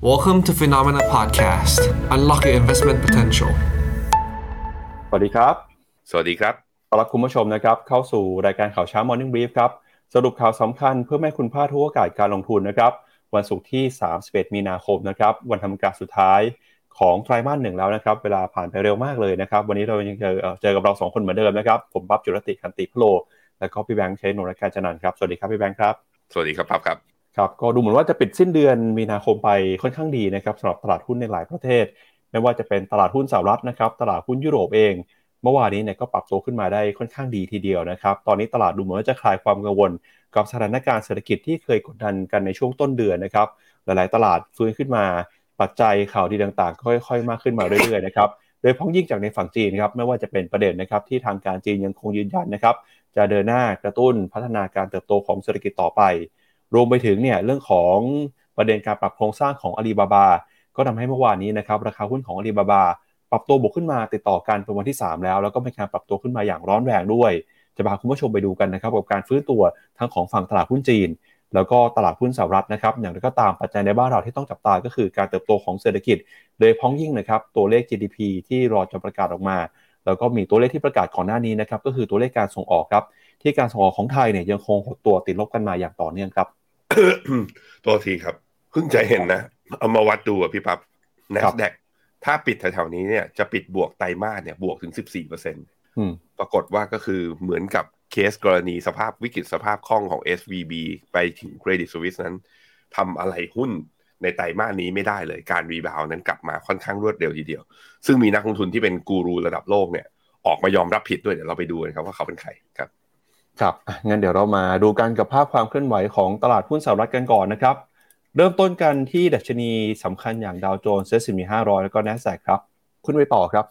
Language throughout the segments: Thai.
Welcome to Phenomena Podcast. Unlock your investment potential. สวัสดีครับ สวัสดีครับต้อนรับคุณผู้ชมนะครับ เข้าสู่รายการข่าวเช้า Morning Brief ครับ สรุปข่าวสำคัญเพื่อไม่ให้คุณพลาดทุกโอกาสการลงทุนนะครับ วันศุกร์ที่ 31 มีนาคมนะครับ วันทำการสุดท้ายของไตรมาสหนึ่งแล้วนะครับ เวลาผ่านไปเร็วมากเลยนะครับ วันนี้เรายังเจอเอ่อเจอกับเราสองคนเหมือนเดิมนะครับ ผมปั๊บจุรติคันติพโล และก็พี่แบงค์เชนนท์รการจันนันท์ครับ สวัสดีครับพี่แบงค์ครับ สวัสดีครับปั๊บครับ ครับก็ดูเหมือนว่าจะปิดสิ้นเดือนมีนาคมไปค่อนข้างดีนะครับสำหรับตลาดหุ้นในหลายประเทศ ไม่ว่าจะเป็นตลาดหุ้นสหรัฐนะครับตลาดหุ้นยุโรปเอง เมื่อวานนี้เนี่ยก็ปรับตัวขึ้นมาได้ค่อนข้างดีทีเดียวนะครับตอนนี้ตลาดดูเหมือนว่าจะคลายความกังวล กับสถานการณ์เศรษฐกิจที่เคยกดดันกันในช่วงต้นเดือนนะครับหลาย ๆ ตลาดฟื้นขึ้นมาปัจจัยข่าวดีต่างๆ ก็ค่อย ๆ มากขึ้นมาเรื่อย ๆ นะครับโดยพ้องยิ่งจากในฝั่งจีนครับไม่ว่าจะเป็นประเด็นนะครับที่ทางการจีนยังคงยืนยันนะครับจะเดินหน้ากระตุ้นพัฒนาการเติบโตของเศรษฐกิจต่อไป รวมไปถึงเนี่ยเรื่องของประเด็นการปรับโครงสร้างของอาลีบาบา ก็ทำให้เมื่อวานนี้นะครับราคาหุ้นของอาลีบาบา ปรับตัวบวกขึ้นมาติดต่อกันเป็นวันที่ 3 แล้ว แล้วก็เป็นการปรับตัวขึ้นมาอย่างร้อนแรงด้วย จะพาคุณผู้ชมไปดูกันนะครับกับการฟื้นตัวทั้งของฝั่งตลาดหุ้นจีน แล้วก็ตลาดหุ้นสหรัฐนะครับอย่างไรก็ตามปัจจัยในบ้านเราที่ต้องจับตาก็คือการเติบโตของเศรษฐกิจ โดยพ้องยิ่งนะครับตัวเลข GDP ที่รอจะประกาศออกมา แล้วก็มีตัวเลขที่ประกาศก่อนหน้านี้นะครับก็คือตัวเลขการส่งออกครับที่การส่งออกของไทยเนี่ยยังคงหดตัวติดลบกันมาอย่างต่อเนื่องครับ ตัวทีครับเพิ่งจะเห็นนะ เอามาวัดดูอะพี่ปั๊บ n a ครั s บ d a q ถ้าปิดแถวๆนี้เนี่ยจะปิดบวกไตรมาสเนี่ยบวกถึง14เปอร์เซ็นต์อืมปรากฏว่าก็คือเหมือนกับเคสกรณีสภาพวิกฤตสภาพคล่องของ SVB ไปถึง Credit Suisse นั้นทำอะไรหุ้นในไตรมาสนี้ไม่ได้เลยการรีบาวนั้นกลับมาค่อนข้างรวดเร็วทีเดียว ซึ่งมีนักลงทุนที่เป็นกูรูระดับโลกเนี่ย ออกมายอมรับผิดด้วยเดี๋ยวเราไปดูกันครับว่าเขาเป็นใครครับ ครับงั้นเดี๋ยวเรามาดูกันกับภาพความเคลื่อนไหวของตลาดหุ้นสหรัฐกันก่อนนะครับ เริ่มต้นกันที่ดัชนีสำคัญอย่างดาวโจนส์เซ็นต์500แล้วก็ NASDAQ ครับขึ้นไปต่อครับ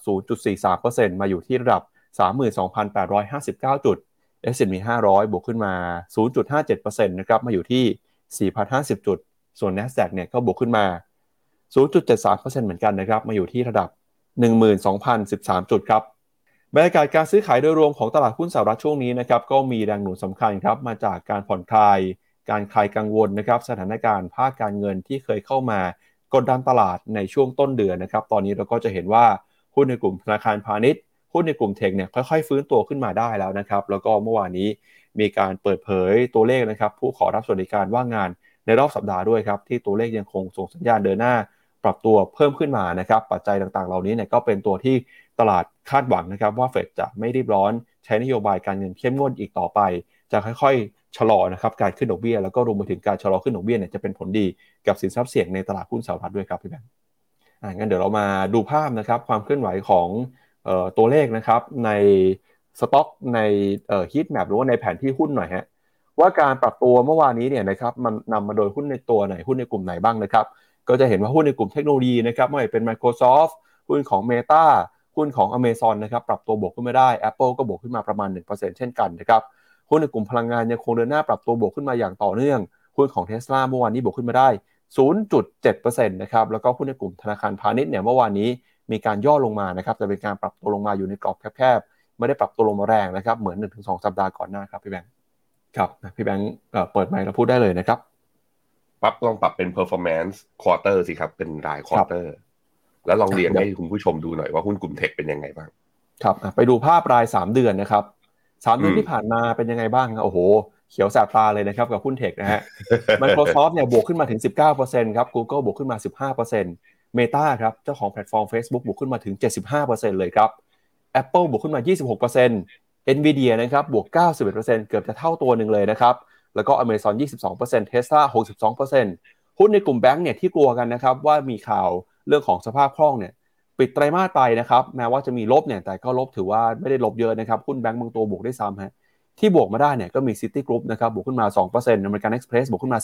0.43%มาอยู่ที่ระดับ 32,859 จุด S&P 500 บวกขึ้นมา 0.57%นะครับมาอยู่ที่ 4,050 จุด ส่วน NASDAQ เนี่ยก็บวกขึ้นมา 0.73%เหมือนกันนะครับ มาอยู่ที่ระดับ 12,013 จุดครับ บรรยากาศการซื้อขายโดยรวมของตลาดหุ้นสหรัฐช่วงนี้นะครับก็มีแรงหนุนสำคัญครับมาจากการผ่อนคลาย การคลายกังวลนะครับสถานการณ์ภาคการเงินที่เคยเข้ามากดดันตลาดในช่วงต้นเดือนนะครับตอนนี้เราก็จะเห็นว่าหุ้นในกลุ่มธนาคารพาณิชย์หุ้นในกลุ่มเทคเนี่ยค่อยๆ ฟื้นตัวขึ้นมาได้แล้วนะครับแล้วก็เมื่อวานนี้มีการเปิดเผยตัวเลขนะครับผู้ขอรับสวัสดิการว่างงานในรอบสัปดาห์ด้วยครับที่ตัวเลขยังคงส่งสัญญาณเดินหน้า ปรับตัวเพิ่มขึ้นมานะครับปัจจัยต่างๆ เหล่านี้เนี่ยก็เป็นตัวที่ ตลาดคาดหวังนะครับว่าเฟดจะไม่รีบร้อนใช้นโยบายการเงินเข้มงวดอีกต่อไป จะค่อยๆชะลอนะครับการขึ้นดอกเบี้ยแล้วก็รวมไปถึงการชะลอขึ้นดอกเบี้ยเนี่ยจะเป็นผลดีกับสินทรัพย์เสี่ยงในตลาดหุ้นสหรัฐด้วยครับพี่แบงค์อ่างั้นเดี๋ยวเรามาดูภาพนะครับความเคลื่อนไหวของออตัวเลขนะครับในสต็อกในฮีทแมปหรือว่าในแผนที่หุ้นหน่อยฮะว่าการปรับตัวเมื่อวานนี้เนี่ยนะครับมันนำมาโดยหุ้นในตัวไหนหุ้นในกลุ่มไหนบ้างนะครับ ก็จะเห็นว่าหุ้นในกลุ่มเทคโนโลยีนะครับไม่ว่าเป็น Microsoft หุ้นของ Meta หุ้นของ Amazon นะครับปรับตัวบวกขึ้นมาได้ Apple ก็บวกขึ้นมาประมาณ 1%เช่นกันนะครับหุ้นในกลุ่มพลังงานยังคงเดินหน้าปรับตัวบวกขึ้นมาอย่างต่อเนื่องหุ้นของ Tesla เมื่อวานนี้บวกขึ้นมาได้ 0.7%นะครับแล้วก็หุ้นในกลุ่มธนาคารพาณิชย์เนี่ยเมื่อวานนี้มีการย่อลงมานะครับแต่เป็นการปรับตัวลงมาอยู่ในกรอบแคบๆ ไม่ได้ปรับตัวลงมาแรงนะครับเหมือน 1-2 สัปดาห์ก่อนหน้าครับพี่แบงค์ครับพี่แบงค์เปิดไมค์แล้วพูดได้เลยนะครับปั๊บลองปรับเป็น performance quarter สิครับเป็นราย quarter แล้วลองเรียงครับให้คุณผู้ชมดูหน่อยว่าหุ้นกลุ่มเทคเป็นยังไงบ้าง ครับอะไปดูภาพราย 3 เดือนนะครับสามเดือนอืมที่ผ่านมาเป็นยังไงบ้างครับโอ้โห เขียวแสบตาเลยนะครับกับหุ้นเทคนะฮะ Microsoft เนี่ยบวกขึ้นมาถึง 19%ครับ Google บวกขึ้นมา 15% Meta ครับ เจ้าของแพลตฟอร์ม Facebook บวกขึ้นมาถึง 75%เลยครับ Apple บวกขึ้นมา 26% Nvidia นะครับบวก 91%เกือบจะเท่าตัวหนึ่งเลยนะครับ แล้วก็ Amazon 22% Tesla 62%หุ้นในกลุ่มแบงก์เนี่ยที่กลัวกันนะครับว่ามีข่าว เรื่องของสภาพคล่องเนี่ยปิดไตรมาสไปนะครับแม้ว่าจะมีลบเนี่ยแต่ก็ลบถือว่าไม่ได้ลบเยอะนะครับหุ้นแบงก์บางตัวบวกได้ซ้ำฮะที่บวกมาได้เนี่ยก็มี City Group นะครับบวกขึ้นมา2% American Express บวกขึ้นมา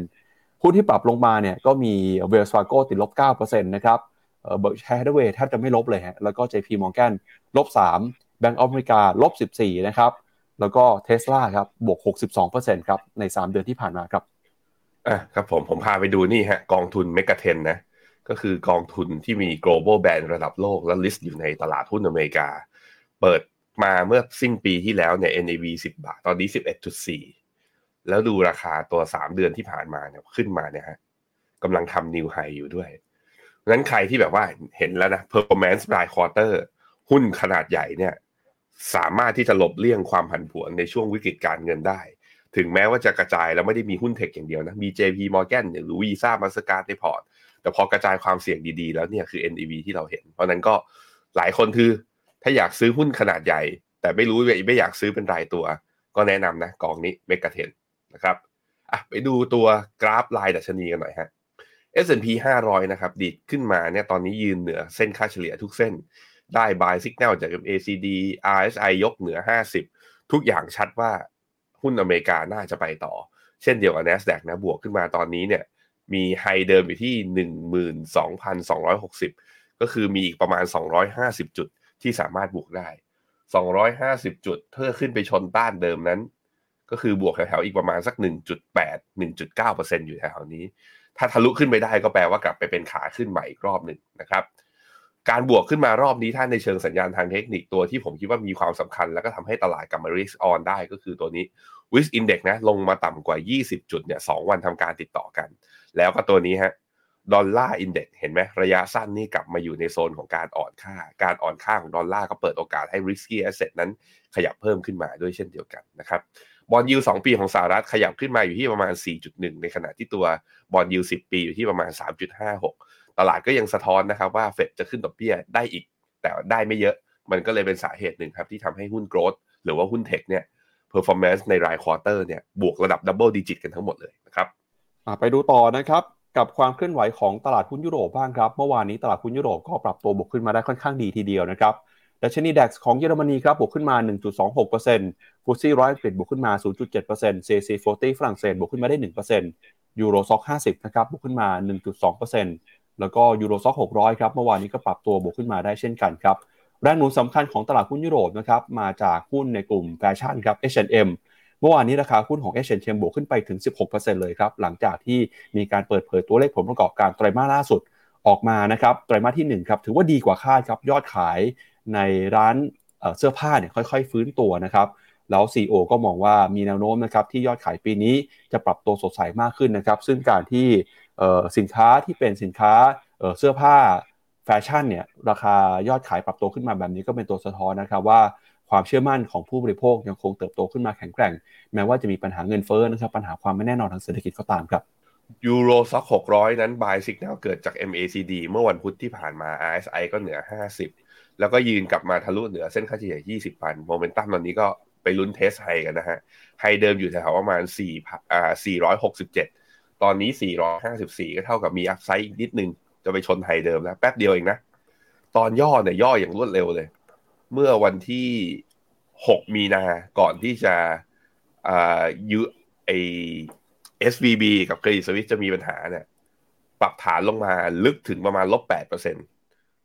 11%หุ้นที่ปรับลงมาเนี่ยก็มี Wells Fargo ติดลบ9%นะครับเอ่อ Berkshire Hathaway แทบจะไม่ลบเลยฮะแล้วก็ JP Morgan ลบ3 Bank of America ลบ14นะครับแล้วก็ Tesla ครับบวก 62%ครับใน 3 เดือนที่ผ่านมาครับอะครับผมผมพาไปดูนี่ฮะกองทุนเมกะเทนนะ ก็คือกองทุนที่มี global brand ระดับโลก และ list อยู่ในตลาดหุ้นอเมริกา เปิดมาเมื่อสิ้นปีที่แล้วเนี่ย NAV 10 บาท ตอนนี้ 11.4 แล้วดูราคาตัว 3 เดือนที่ผ่านมาเนี่ยขึ้นมาเนี่ยฮะกำลังทำนิวไฮอยู่ด้วยนั้นใครที่แบบว่าเห็นแล้วนะ performance r y quarter หุ้นขนาดใหญ่เนี่ยสามารถที่จะหลบเลี่ยงความผันผวนในช่วงวิกฤตการเงินได้ ถึงแม้ว่าจะกระจายแล้วไม่ได้มีหุ้นเทคอย่างเดียวนะ มี JP Morgan หรือ Visa Mastercard ในพอร์ต แต่พอกระจายความเสี่ยงดีๆ แล้วเนี่ยคือ NAV ที่เราเห็น เพราะนั้นก็หลายคนคือถ้าอยากซื้อหุ้นขนาดใหญ่ แต่ไม่รู้ไม่อยากซื้อเป็นรายตัว ก็แนะนำนะกองนี้เมกะเทนนะครับอะไปดูตัวกราฟลายดัชนีกันหน่อยฮะ S&P 500 นะครับ ดีดขึ้นมาเนี่ยตอนนี้ยืนเหนือเส้นค่าเฉลี่ยทุกเส้น ได้ buy signal จาก MACD RSI ยกเหนือ 50 ทุกอย่างชัดว่าหุ้นอเมริกาน่าจะไปต่อ เช่นเดียวกับ NASDAQ นะบวกขึ้นมาตอนนี้เนี่ย มีไฮเดิมอยู่ที่ 12,260 ก็คือมีอีกประมาณ 250 จุดที่สามารถบวกได้ 250 จุดเพื่อขึ้นไปชนต้านเดิมนั้น ก็คือบวกแถวๆอีกประมาณสัก 1.8 1.9%อยู่แถวนี้ ถ้าทะลุขึ้นไปได้ก็แปลว่ากลับไปเป็นขาขึ้นใหม่อีกรอบหนึ่งนะครับ การบวกขึ้นมารอบนี้ถ้าในเชิงสัญญาณทางเทคนิคตัวที่ผมคิดว่ามีความสำคัญ แล้วก็ทำให้ตลาดกลับมาริสออนได้ก็คือตัวนี้VIX index นะลงมาต่ำกว่า 20 จุดเนี่ยสวันทำการติดต่อกัน แล้วก็ตัวนี้ฮะ dollar index เห็นไหมระยะสั้นนี่กลับมาอยู่ในโซนของการอ่อนค่า การอ่อนค่าของดอลลาร์ก็เปิดโอกาสให้ risky asset นั้นขยับเพิ่มขึ้นมาด้วยเช่นเดียวกันนะครับ bond yield สองปีของสหรัฐขยับขึ้นมาอยู่ที่ประมาณ 4.1 ในขณะที่ตัว bond yield 10ปีอยู่ที่ประมาณ 3.56 ตลาดก็ยังสะท้อนนะครับว่าเฟดจะขึ้นดอกเบี้ยได้อีก แต่ได้ไม่เยอะ มันก็เลยเป็นสาเหตุหนึ่งครับที่ทำให้หุ้น growth หรือว่าหุ้น tech เนี่ย performance ในราย quarter เนี่ยบวกระดับ double digit กันทั้งหมดเลยนะครับ ไปดูต่อนะครับกับความเคลื่อนไหวของตลาดหุ้นยุโรปบ้างครับ เมื่อวานนี้ตลาดหุ้นยุโรปก็ปรับตัวบวกขึ้นมาได้ค่อนข้างดีทีเดียวนะครับดัชนี DAX ของเยอรมนีครับบวกขึ้นมา 1.26% FTSE ร้อยอังกฤษบวกขึ้นมา 0.7% CAC 40ฝรั่งเศสบวกขึ้นมาได้ 1% Euro Stoxx 50 นะครับบวกขึ้นมา 1.2%แล้วก็ Euro Stoxx 600 ครับเมื่อวานนี้ก็ปรับตัวบวกขึ้นมาได้เช่นกันครับแรงหนุนสำคัญของตลาดหุ้นยุโรปนะครับมาจากหุ้นในกลุ่มแฟชั่นครับ H&M เมื่อวานนี้ราคาหุ้นของ H&M บวกขึ้นไปถึง 16%เลยครับหลังจากที่มีการเปิดเผยตัวเลขผลประกอบการไตรมาสล่าสุดออกมานะครับไตรมาสที่1ครับถือว่าดีกว่าคาดครับยอดขายในร้านเสื้อผ้าเนี่ยค่อยๆ ฟื้นตัวนะครับแล้ว CEO ก็มองว่ามีแนวโน้มนะครับที่ยอดขายปีนี้จะปรับตัวสดใสมากขึ้นนะครับซึ่งการที่สินค้าที่เป็นสินค้าเสื้อผ้าแฟชั่นเนี่ยราคายอดขายปรับตัวขึ้นมาแบบนี้ก็เป็นตัวสะท้อนนะครับว่า ความเชื่อมั่นของผู้บริโภคยังคงเติบโตขึ้นมาแข็งแกร่ง แม้ว่าจะมีปัญหาเงินเฟ้อนะครับปัญหาความไม่แน่นอนทางเศรษฐกิจก็ตามครับ Euro Stoxx หกร้อยนั้น buy signal เกิดจาก MACD เมื่อวันพุธที่ผ่านมา RSI ก็เหนือ 50 แล้วก็ยืนกลับมาทะลุเหนือเส้นค่าเฉลี่ย 20วันโมเมนตัมตอนนี้ก็ไปลุ้น test high กันนะฮะ high เดิมอยู่แถวประมาณ4อ่า467 ตอนนี้ 454 ก็เท่ากับมี upside อีกนิดนึง จะไปชน high เดิมแล้วแป๊บเดียวเองนะ ตอนย่อเนี่ยย่ออย่างรวดเร็วเลย เมื่อวันที่ 6 มีนาก่อนที่จะอ่ายูไอ SVB กับ Credit Suisse จะมีปัญหาเนี่ยปรับฐานลงมาลึกถึงประมาณลบแปดเปอร์เซ็น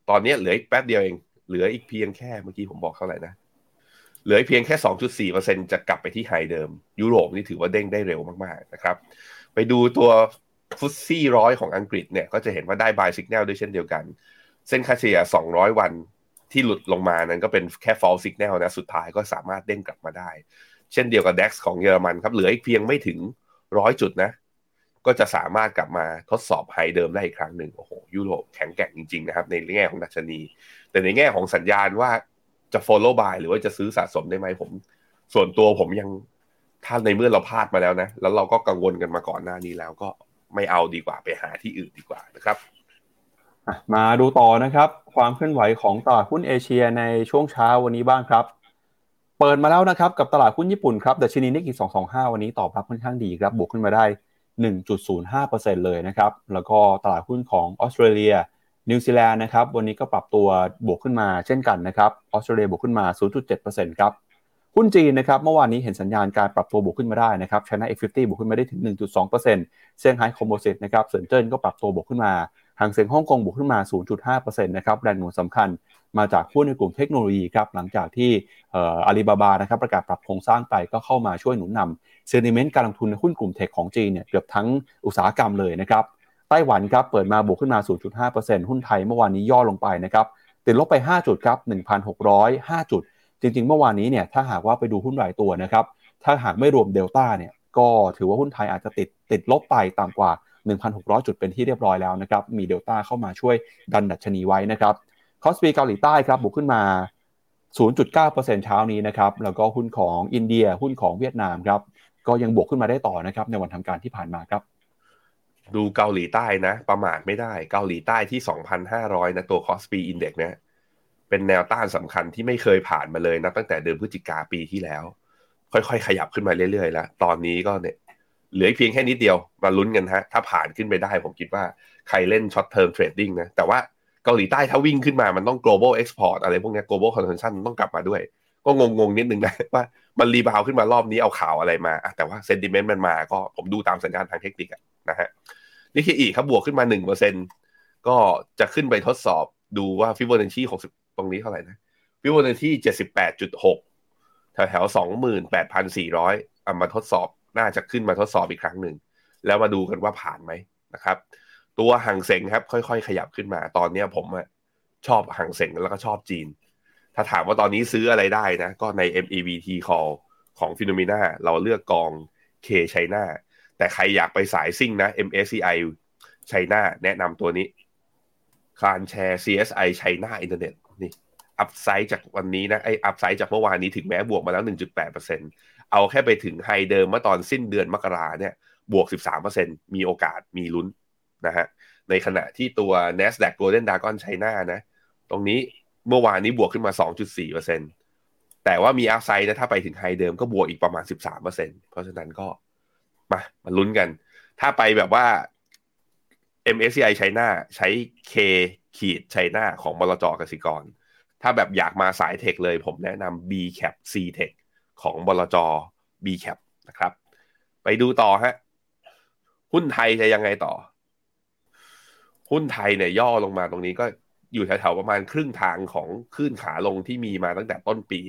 ตอนนี้เหลืออีกแป๊บเดียวเอง เหลืออีกเพียงแค่เมื่อกี้ผมบอกเท่าไหร่นะ เหลือเพียงแค่สองจุดสี่เปอร์เซ็นจะกลับไปที่ high เดิม ยุโรปนี่ถือว่าเด้งได้เร็วมากๆนะครับ ไปดูตัวฟุตซี่ร้อยของอังกฤษเนี่ย ก็จะเห็นว่าได้บายสัญญาณด้วยเช่นเดียวกัน เส้นค่าเฉลี่ย200 วัน ที่หลุดลงมานั้นก็เป็นแค่ fall signal นะ สุดท้ายก็สามารถเด้งกลับมาได้ เช่นเดียวกับ DAX ของเยอรมันครับ เหลืออีกเพียงไม่ถึงร้อยจุดนะ ก็จะสามารถกลับมาทดสอบไฮเดิมได้อีกครั้งหนึ่งโอ้โหยุโรปแข็งแกร่งจริงๆนะครับในแง่ของดัชนี แต่ในแง่ของสัญญาณว่าจะ follow buy หรือว่าจะซื้อสะสมได้ไหมผม ส่วนตัวผมยังถ้าในเมื่อเราพลาดมาแล้วนะ แล้วเราก็กังวลกันมาก่อนหน้านี้แล้วก็ไม่เอาดีกว่าไปหาที่อื่นดีกว่านะครับ มาดูต่อนะครับ ความเคลื่อนไหวของตลาดหุ้นเอเชียในช่วงเช้าวันนี้บ้างครับ เปิดมาแล้วนะครับกับตลาดหุ้นญี่ปุ่นครับดัชนีนิกกี้225 วันนี้ตอบรับค่อนข้างดีครับบวกขึ้นมาได้ 1.05%เลยนะครับ แล้วก็ตลาดหุ้นของออสเตรเลีย นิวซีแลนด์นะครับวันนี้ก็ปรับตัวบวกขึ้นมาเช่นกันนะครับออสเตรเลียบวกขึ้นมา 0.7%ครับหุ้นจีนนะครับเมื่อวานนี้เห็นสัญญาณการปรับตัวบวกขึ้นมาได้นะครับชนะ F50 บวกขึ้นมาได้ถึง 1.2%เซี่ยงไฮ้ Composite นะครับเซินเจิ้นก็ปรับตัวบวกขึ้นมา ฮั่งเส็งฮ่องกงบวกขึ้นมา 0.5%นะครับแรงหนุนสำคัญมาจากหุ้นในกลุ่มเทคโนโลยีครับหลังจากที่อาลีบาบานะครับประกาศปรับโครงสร้างไปก็เข้ามาช่วยหนุนนำ sentiment การลงทุนในหุ้นกลุ่ม tech ของจีนเนี่ยเกือบทั้งอุตสาหกรรมเลยนะครับไต้หวันครับเปิดมาบวกขึ้นมา 0.5%หุ้นไทยเมื่อวานนี้ย่อลงไปนะครับติดลบไป 5 จุดครับ 1,605 จุด จริง ๆ เมื่อวานนี้เนี่ยถ้าหากว่าไปดูหุ้นรายตัวนะครับถ้าหากไม่รวมเดลต้าเนี่ยก็ถือว่าหุ้นไทยอาจจะติดติดลบไปต่ำกว่า 1,600 จุดเป็นที่เรียบร้อยแล้วนะครับ มีเดลต้าเข้ามาช่วยดันดัชนีไว้นะครับคอสปีเกาหลีใต้ครับบวกขึ้นมา 0.9%เช้านี้นะครับ แล้วก็หุ้นของอินเดีย หุ้นของเวียดนามครับ ก็ยังบวกขึ้นมาได้ต่อนะครับ ในวันทำการที่ผ่านมาครับ ดูเกาหลีใต้นะ ประมาทไม่ได้ เกาหลีใต้ที่ 2,500 นะตัว KOSPI Index เนี่ยเป็นแนวต้านสำคัญที่ไม่เคยผ่านมาเลยนะตั้งแต่เดือนพฤศจิกาปีที่แล้ว ค่อยๆ ขยับขึ้นมาเรื่อยๆ แล้ว ตอนนี้ก็เนี่ย เหลือเพียงแค่นิดเดียวมาลุ้นกันฮะ ถ้าผ่านขึ้นไปได้ ผมคิดว่าใครเล่น short term trading นะ แต่ว่าเกาหลีใต้ถ้าวิ่งขึ้นมามันต้อง global export อะไรพวกนี้ global consumption ต้องกลับมาด้วย ก็งงๆ นิดนึงนะ ว่ามัน rebound ขึ้นมารอบนี้เอาข่าวอะไรมา แต่ว่า sentiment มันมาก็ผมดูตามสัญญาณทางเทคนิคนะฮะนี่คืออีกครับบวกขึ้นมาหนึ่งเปอร์เซ็นก็จะขึ้นไปทดสอบดูว่าฟิโบนัชชีหกสิบตรงนี้เท่าไหร่นะฟิโบนัชชีเจ็ดสิบแปดจุดหกแถวแถวสองหมื่นแปดพันสี่ร้อยเอามาทดสอบ น่าจะขึ้นมาทดสอบอีกครั้งหนึ่ง แล้วมาดูกันว่าผ่านไหมนะครับ ตัวฮั่งเส็งครับ ค่อยๆ ขยับขึ้นมา ตอนนี้ผมชอบฮั่งเส็งแล้วก็ชอบจีน ถ้าถามว่าตอนนี้ซื้ออะไรได้นะ ก็ใน MEVT call ของ Finnomena เราเลือกกอง K China แต่ใครอยากไปสายซิ่งนะ MSCI China แนะนำตัวนี้ KraneShares CSI China Internet นี่ upside จากวันนี้นะไอ upside จากเมื่อวานนี้ถึงแม้บวกมาแล้ว 1.8%เอาแค่ไปถึงไฮเดิมเมื่อตอนสิ้นเดือนมกราเนี่ยบวก 13%มีโอกาสมีลุ้นนะฮะในขณะที่ตัว NASDAQ Golden Dragon China นะ ตรงนี้เมื่อวานนี้บวกขึ้นมา 2.4%แต่ว่ามีอัพไซด์นะถ้าไปถึงไฮเดิมก็บวกอีกประมาณ 13%เพราะฉะนั้นก็มามาลุ้นกัน ถ้าไปแบบว่า MSCI China ใช้ K ขีด China ของบลจกสิกร ถ้าแบบอยากมาสายเทคเลยผมแนะนำ B cap C tech ของบลจ B cap นะครับ ไปดูต่อฮะหุ้นไทยจะยังไงต่อ หุ้นไทยเนี่ยย่อลงมาตรงนี้ก็อยู่แถวๆประมาณครึ่งทางของคลื่นขาลงที่มีมาตั้งแต่ต้นปี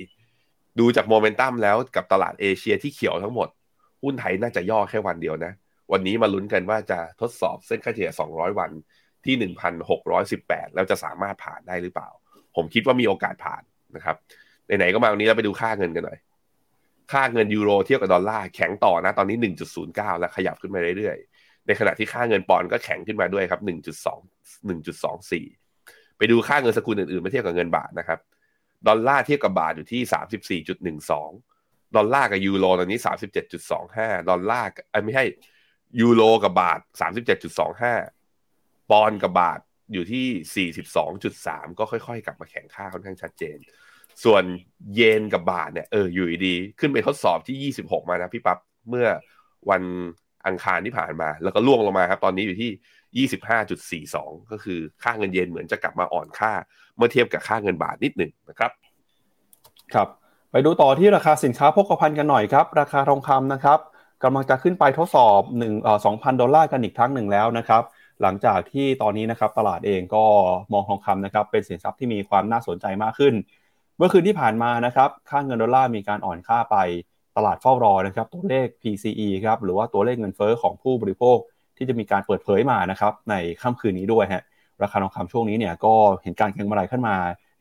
ดูจากโมเมนตัมแล้วกับตลาดเอเชียที่เขียวทั้งหมด หุ้นไทยน่าจะย่อแค่วันเดียวนะ วันนี้มาลุ้นกันว่าจะทดสอบเส้นค่าเฉลี่ย 200 วันที่ 1,618 แล้วจะสามารถผ่านได้หรือเปล่า ผมคิดว่ามีโอกาสผ่านนะครับไหนๆก็มาวันนี้เราไปดูค่าเงินกันหน่อย ค่าเงินยูโรเทียบกับดอลลาร์แข็งต่อนะ ตอนนี้ 1.09 แล้วขยับขึ้นมาเรื่อยๆ ในขณะที่ค่าเงินปอนด์ก็แข็งขึ้นมาด้วยครับ 1.2 1.24 ไปดูค่าเงินสกุลอื่นๆมาเทียบกับเงินบาทนะครับ ดอลลาร์เทียบกับบาทอยู่ที่ 34.12 ดอลลาร์กับยูโรตอนนี้ 37.25 ดอลลาร์ไม่ใช่ยูโรกับบาท 37.25 ปอนด์กับบาทอยู่ที่ 42.3 ก็ค่อยๆ กลับมาแข็งค่าค่อนข้างชัดเจน ส่วนเยนกับบาทเนี่ยเอออยู่ดี ขึ้นไปทดสอบที่ 26 มานะพี่ปับ๊บเมื่อวันอังคารที่ผ่านมา แล้วก็ล่วงลงมาครับ ตอนนี้อยู่ที่ 25.42 ก็คือค่าเงินเยนเหมือนจะกลับมาอ่อนค่า เมื่อเทียบกับค่าเงินบาทนิดหนึ่งนะครับ ครับ ไปดูต่อที่ราคาสินค้าโภคภัณฑ์กันหน่อยครับ ราคาทองคำนะครับกำลังจะขึ้นไปทดสอบ1เอ่อ2,000 ดอลลาร์กันอีกครั้งหนึ่งแล้วนะครับหลังจากที่ตอนนี้นะครับตลาดเองก็มองทองคำนะครับเป็นสินทรัพย์ที่มีความน่าสนใจมากขึ้น เมื่อคืนที่ผ่านมานะครับ ค่าเงินดอลลาร์มีการอ่อนค่าไป ตลาดเฝ้ารอนะครับ ตัวเลข PCE ครับ หรือว่าตัวเลขเงินเฟอ้อของผู้บริโภคที่จะมีการเปิดเผยมานะครับ ในค่ำคืนนี้ด้วยฮะ ราคาทองคำช่วงนี้เนี่ยก็เห็นการแข่งมาไหลขึ้นมา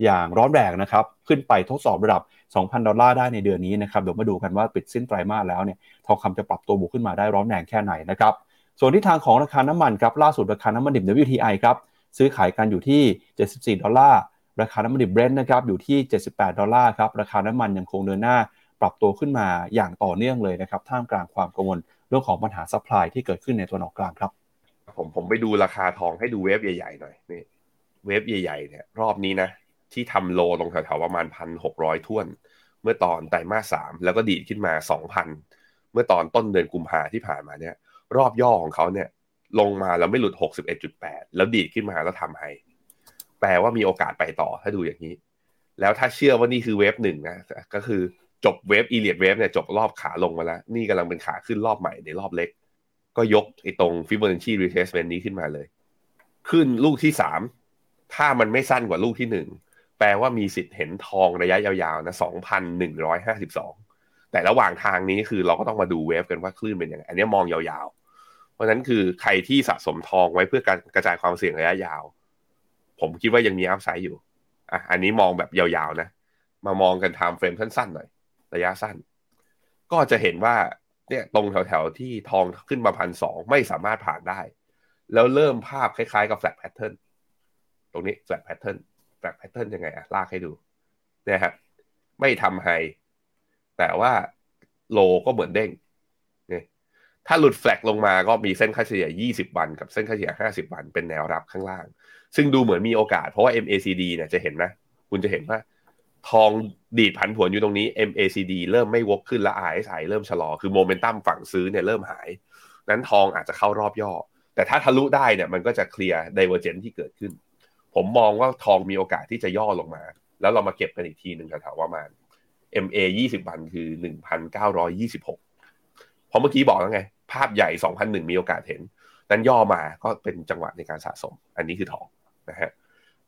อย่างร้อนแรงนะครับ ขึ้นไปทดสอบระดับ 2,000 ดอลลาร์ได้ในเดือนนี้นะครับ เดี๋ยวมาดูกันว่าปิดสิ้นไตรมาสแล้วเนี่ย ทองคำจะปรับตัวบวกขึ้นมาได้ร้อนแรงแค่ไหนนะครับ ส่วนที่ทางของราคาน้ำมันครับ ล่าสุดราคาน้ำมันดิบ WTI ครับ ซื้อขายกันอยู่ที่ 74 ดอลลาร์ ราคาน้ำมันดิบเบรนท์นะครับอยู่ที่ 78 ดอลลาร์ครับราคาน้ำมันยังคงเดินหน้าปรับตัวขึ้นมาอย่างต่อเนื่องเลยนะครับท่ามกลางความกังวลเรื่องของปัญหา supply ที่เกิดขึ้นในตะวันออกกลางครับ ผมผมไปดูราคาทองให้ดู wave ใหญ่ๆหน่อยนี่ wave ใหญ่ๆเนี่ยรอบนี้นะที่ทำ low ลงแถวๆประมาณพันหกร้อยถ้วน เมื่อตอนไตรมาสสามแล้วก็ดีดขึ้นมาสองพันเมื่อตอนต้นเดือนกุมภาที่ผ่านมาเนี่ย รอบย่อของเขาเนี่ยลงมาแล้วไม่หลุดหกสิบเอ็ดจุดแปดแล้วดีดขึ้นมาแล้วทำให้ แปลว่ามีโอกาสไปต่อถ้าดูอย่างนี้ แล้วถ้าเชื่อว่านี่คือ wave หนึ่งนะก็คือจบ wave Elliott Wave เนี่ยจบรอบขาลงมาแล้ว นี่กำลังเป็นขาขึ้นรอบใหม่ในรอบเล็ก ก็ยกไอ้ตรงฟิบ o n นชีรีเทสเมนต์นี้ขึ้นมาเลย ขึ้นลูกที่สามถ้ามันไม่สั้นกว่าลูกที่หนึ่งแปลว่ามีสิทธิ์เห็นทองระยะยาวๆนะสองพันหนึ่งร้อยห้าสิบสองแต่ระหว่างทางนี้คือเราก็ต้องมาดู wave กันว่าคลื่นเป็นยังไง อันนี้มองยาวๆ เพราะฉะนั้นคือใครที่สะสมทองไว้เพื่อการกระจายความเสี่ยงระยะยาว ผมคิดว่ายังมี upside อยู่อะอันนี้มองแบบยาวๆนะ มามองกัน time frame สั้นๆหน่อย ระยะสั้น ก็จะเห็นว่าเนี่ยตรงแถวๆที่ทองขึ้นมาพันสองไม่สามารถผ่านได้ แล้วเริ่มภาพคล้ายๆกับ flat pattern ตรงนี้ flat pattern flat pattern ยังไงอะลากให้ดูเนี่ยครับไม่ทำไฮแต่ว่าโลก็เหมือนเด้ง ถ้าหลุดแฟลกลงมาก็มีเส้นค่าเฉลี่ย 20 วัน กับเส้นค่าเฉลี่ย 50 วันเป็นแนวรับข้างล่าง ซึ่งดูเหมือนมีโอกาสเพราะว่า MACD เนี่ยจะเห็นนะ คุณจะเห็นว่า ทองดีดผันผวนอยู่ตรงนี้ MACD เริ่มไม่วกขึ้นและ RSI เริ่มชะลอ คือโมเมนตัมฝั่งซื้อเนี่ยเริ่มหาย นั้นทองอาจจะเข้ารอบย่อ แต่ถ้าทะลุได้เนี่ยมันก็จะเคลียร์ divergence ที่เกิดขึ้น ผมมองว่าทองมีโอกาสที่จะย่อลงมา แล้วเรามาเก็บกันอีกทีหนึ่งแถวๆประมาณ MA 20 วันคือ 1,926 เพราะเมื่อกี้บอกแล้วไง ภาพใหญ่ 2,001 มีโอกาสเห็น นั้นย่อมาก็เป็นจังหวะในการสะสม อันนี้คือทองนะฮะ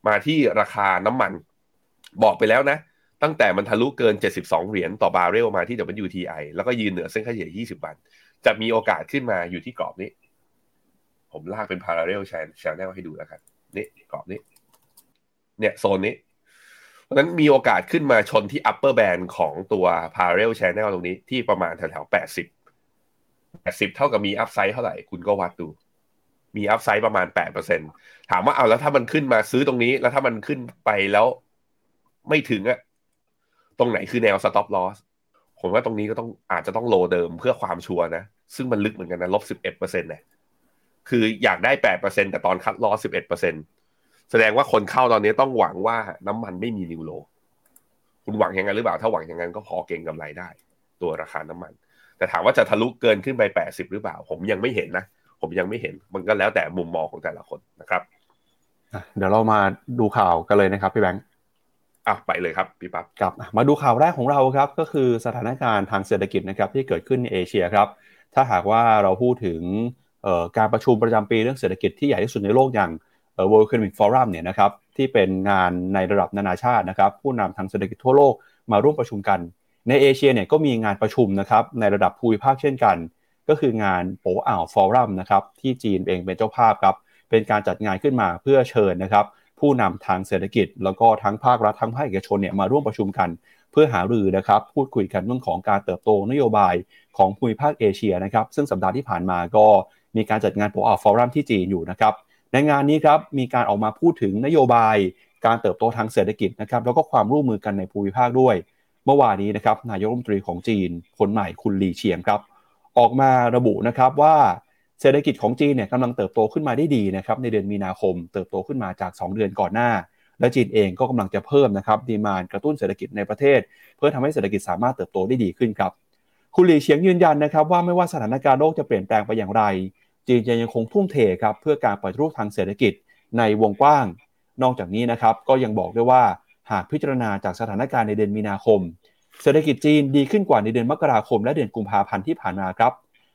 มาที่ราคาน้ำมันบอกไปแล้วนะ ตั้งแต่มันทะลุเกิน 72 เหรียญต่อบาร์เรลมาที่ WTI แล้วก็ยืนเหนือเส้นค่าเฉลี่ย 20 วัน จะมีโอกาสขึ้นมาอยู่ที่กรอบนี้ ผมลากเป็น parallel channel ให้ดูแล้วกันนี่กรอบนี้ เนี่ยโซนนี้เพราะฉะนั้นมีโอกาสขึ้นมาชนที่ upper band ของตัว parallel channel ตรงนี้ที่ประมาณแถวๆ80 80 เท่ากับมี upside เท่าไหร่คุณก็วัดดู มี upside ประมาณ 8%ถามว่าเอาแล้วถ้ามันขึ้นมาซื้อตรงนี้ แล้วถ้ามันขึ้นไปแล้วไม่ถึงอะตรงไหนคือแนว stop loss ผมว่าตรงนี้ก็ต้องอาจจะต้องโลเดิมเพื่อความชัวร์นะ ซึ่งมันลึกเหมือนกันนะลบ11%เอ็ดเปอร์เซ็นต์เนี่ยคืออยากได้8%แต่ตอนคัดลอส11%แสดงว่าคนเข้าตอนนี้ต้องหวังว่าน้ำมันไม่มีนิวโล คุณหวังอย่างนั้นหรือเปล่า ถ้าหวังอย่างนั้นก็พอเก่งกำไรได้ ตัวราคาน้ำมัน แต่ถามว่าจะทะลุเกินขึ้นไป 80 หรือเปล่า ผมยังไม่เห็นนะ ผมยังไม่เห็น มันก็แล้วแต่มุมมองของแต่ละคนนะครับ เดี๋ยวเรามาดูข่าวกันเลยนะครับพี่แบงค์อะไปเลยครับพี่ปั๊บครับมาดูข่าวแรกของเราครับก็คือสถานการณ์ทางเศรษฐกิจนะครับที่เกิดขึ้นในเอเชียครับ ถ้าหากว่าเราพูดถึงการประชุมประจำปีเรื่องเศรษฐกิจที่ใหญ่ที่สุดในโลกอย่าง World Economic Forum เนี่ยนะครับที่เป็นงานในระดับนานาชาตินะครับ ผู้นำทางเศรษฐกิจทั่วโลกมาร่วมประชุมกัน ในเอเชียเนี่ยก็มีงานประชุมนะครับในระดับภูมิภาคเช่นกัน ก็คืองานโปอ่าวฟอรัมนะครับที่จีนเองเป็นเจ้าภาพครับเป็นการจัดงานขึ้นมาเพื่อเชิญนะครับผู้นำทางเศรษฐกิจ แล้วก็ทั้งภาครัฐทั้งภาคเอกชนเนี่ยมาร่วมประชุมกัน เพื่อหารือนะครับพูดคุยกันเรื่องของการเติบโตนโยบายของภูมิภาคเอเชียนะครับซึ่งสัปดาห์ที่ผ่านมาก็มีการจัดงานโปอ่าวฟอรัมที่จีนอยู่นะครับในงานนี้ครับมีการออกมาพูดถึงนโยบายการเติบโตทางเศรษฐกิจนะครับแล้วก็ความร่วมมือกันในภูมิภาคด้วย เมื่อวานนี้นะครับนายกรัฐมนตรีของจีน คนใหม่คุณหลีเฉียงครับ ออกมาระบุนะครับว่าเศรษฐกิจของจีนเนี่ยกำลังเติบโตขึ้นมาได้ดีนะครับในเดือนมีนาคม เติบโตขึ้นมาจาก 2 เดือนก่อนหน้า และจีนเองก็กำลังจะเพิ่มนะครับดีมานกระตุ้นเศรษฐกิจในประเทศ เพื่อทำให้เศรษฐกิจสามารถเติบโตได้ดีขึ้นครับคุณหลีเฉียงยืนยันนะครับว่าไม่ว่าสถานการณ์โลกจะเปลี่ยนแปลงไปอย่างไร จีนจะยังคงทุ่มเทครับเพื่อการปฏิรูปทางเศรษฐกิจในวงกว้าง นอกจากนี้นะครับก็ยังบอกด้วยว่า หากพิจารณาจากสถานการณ์ในเดือนมีนาคม เศรษฐกิจจีนดีขึ้นกว่าในเดือนมกราคม และเดือนกุมภาพันธ์ที่ผ่านมาครับ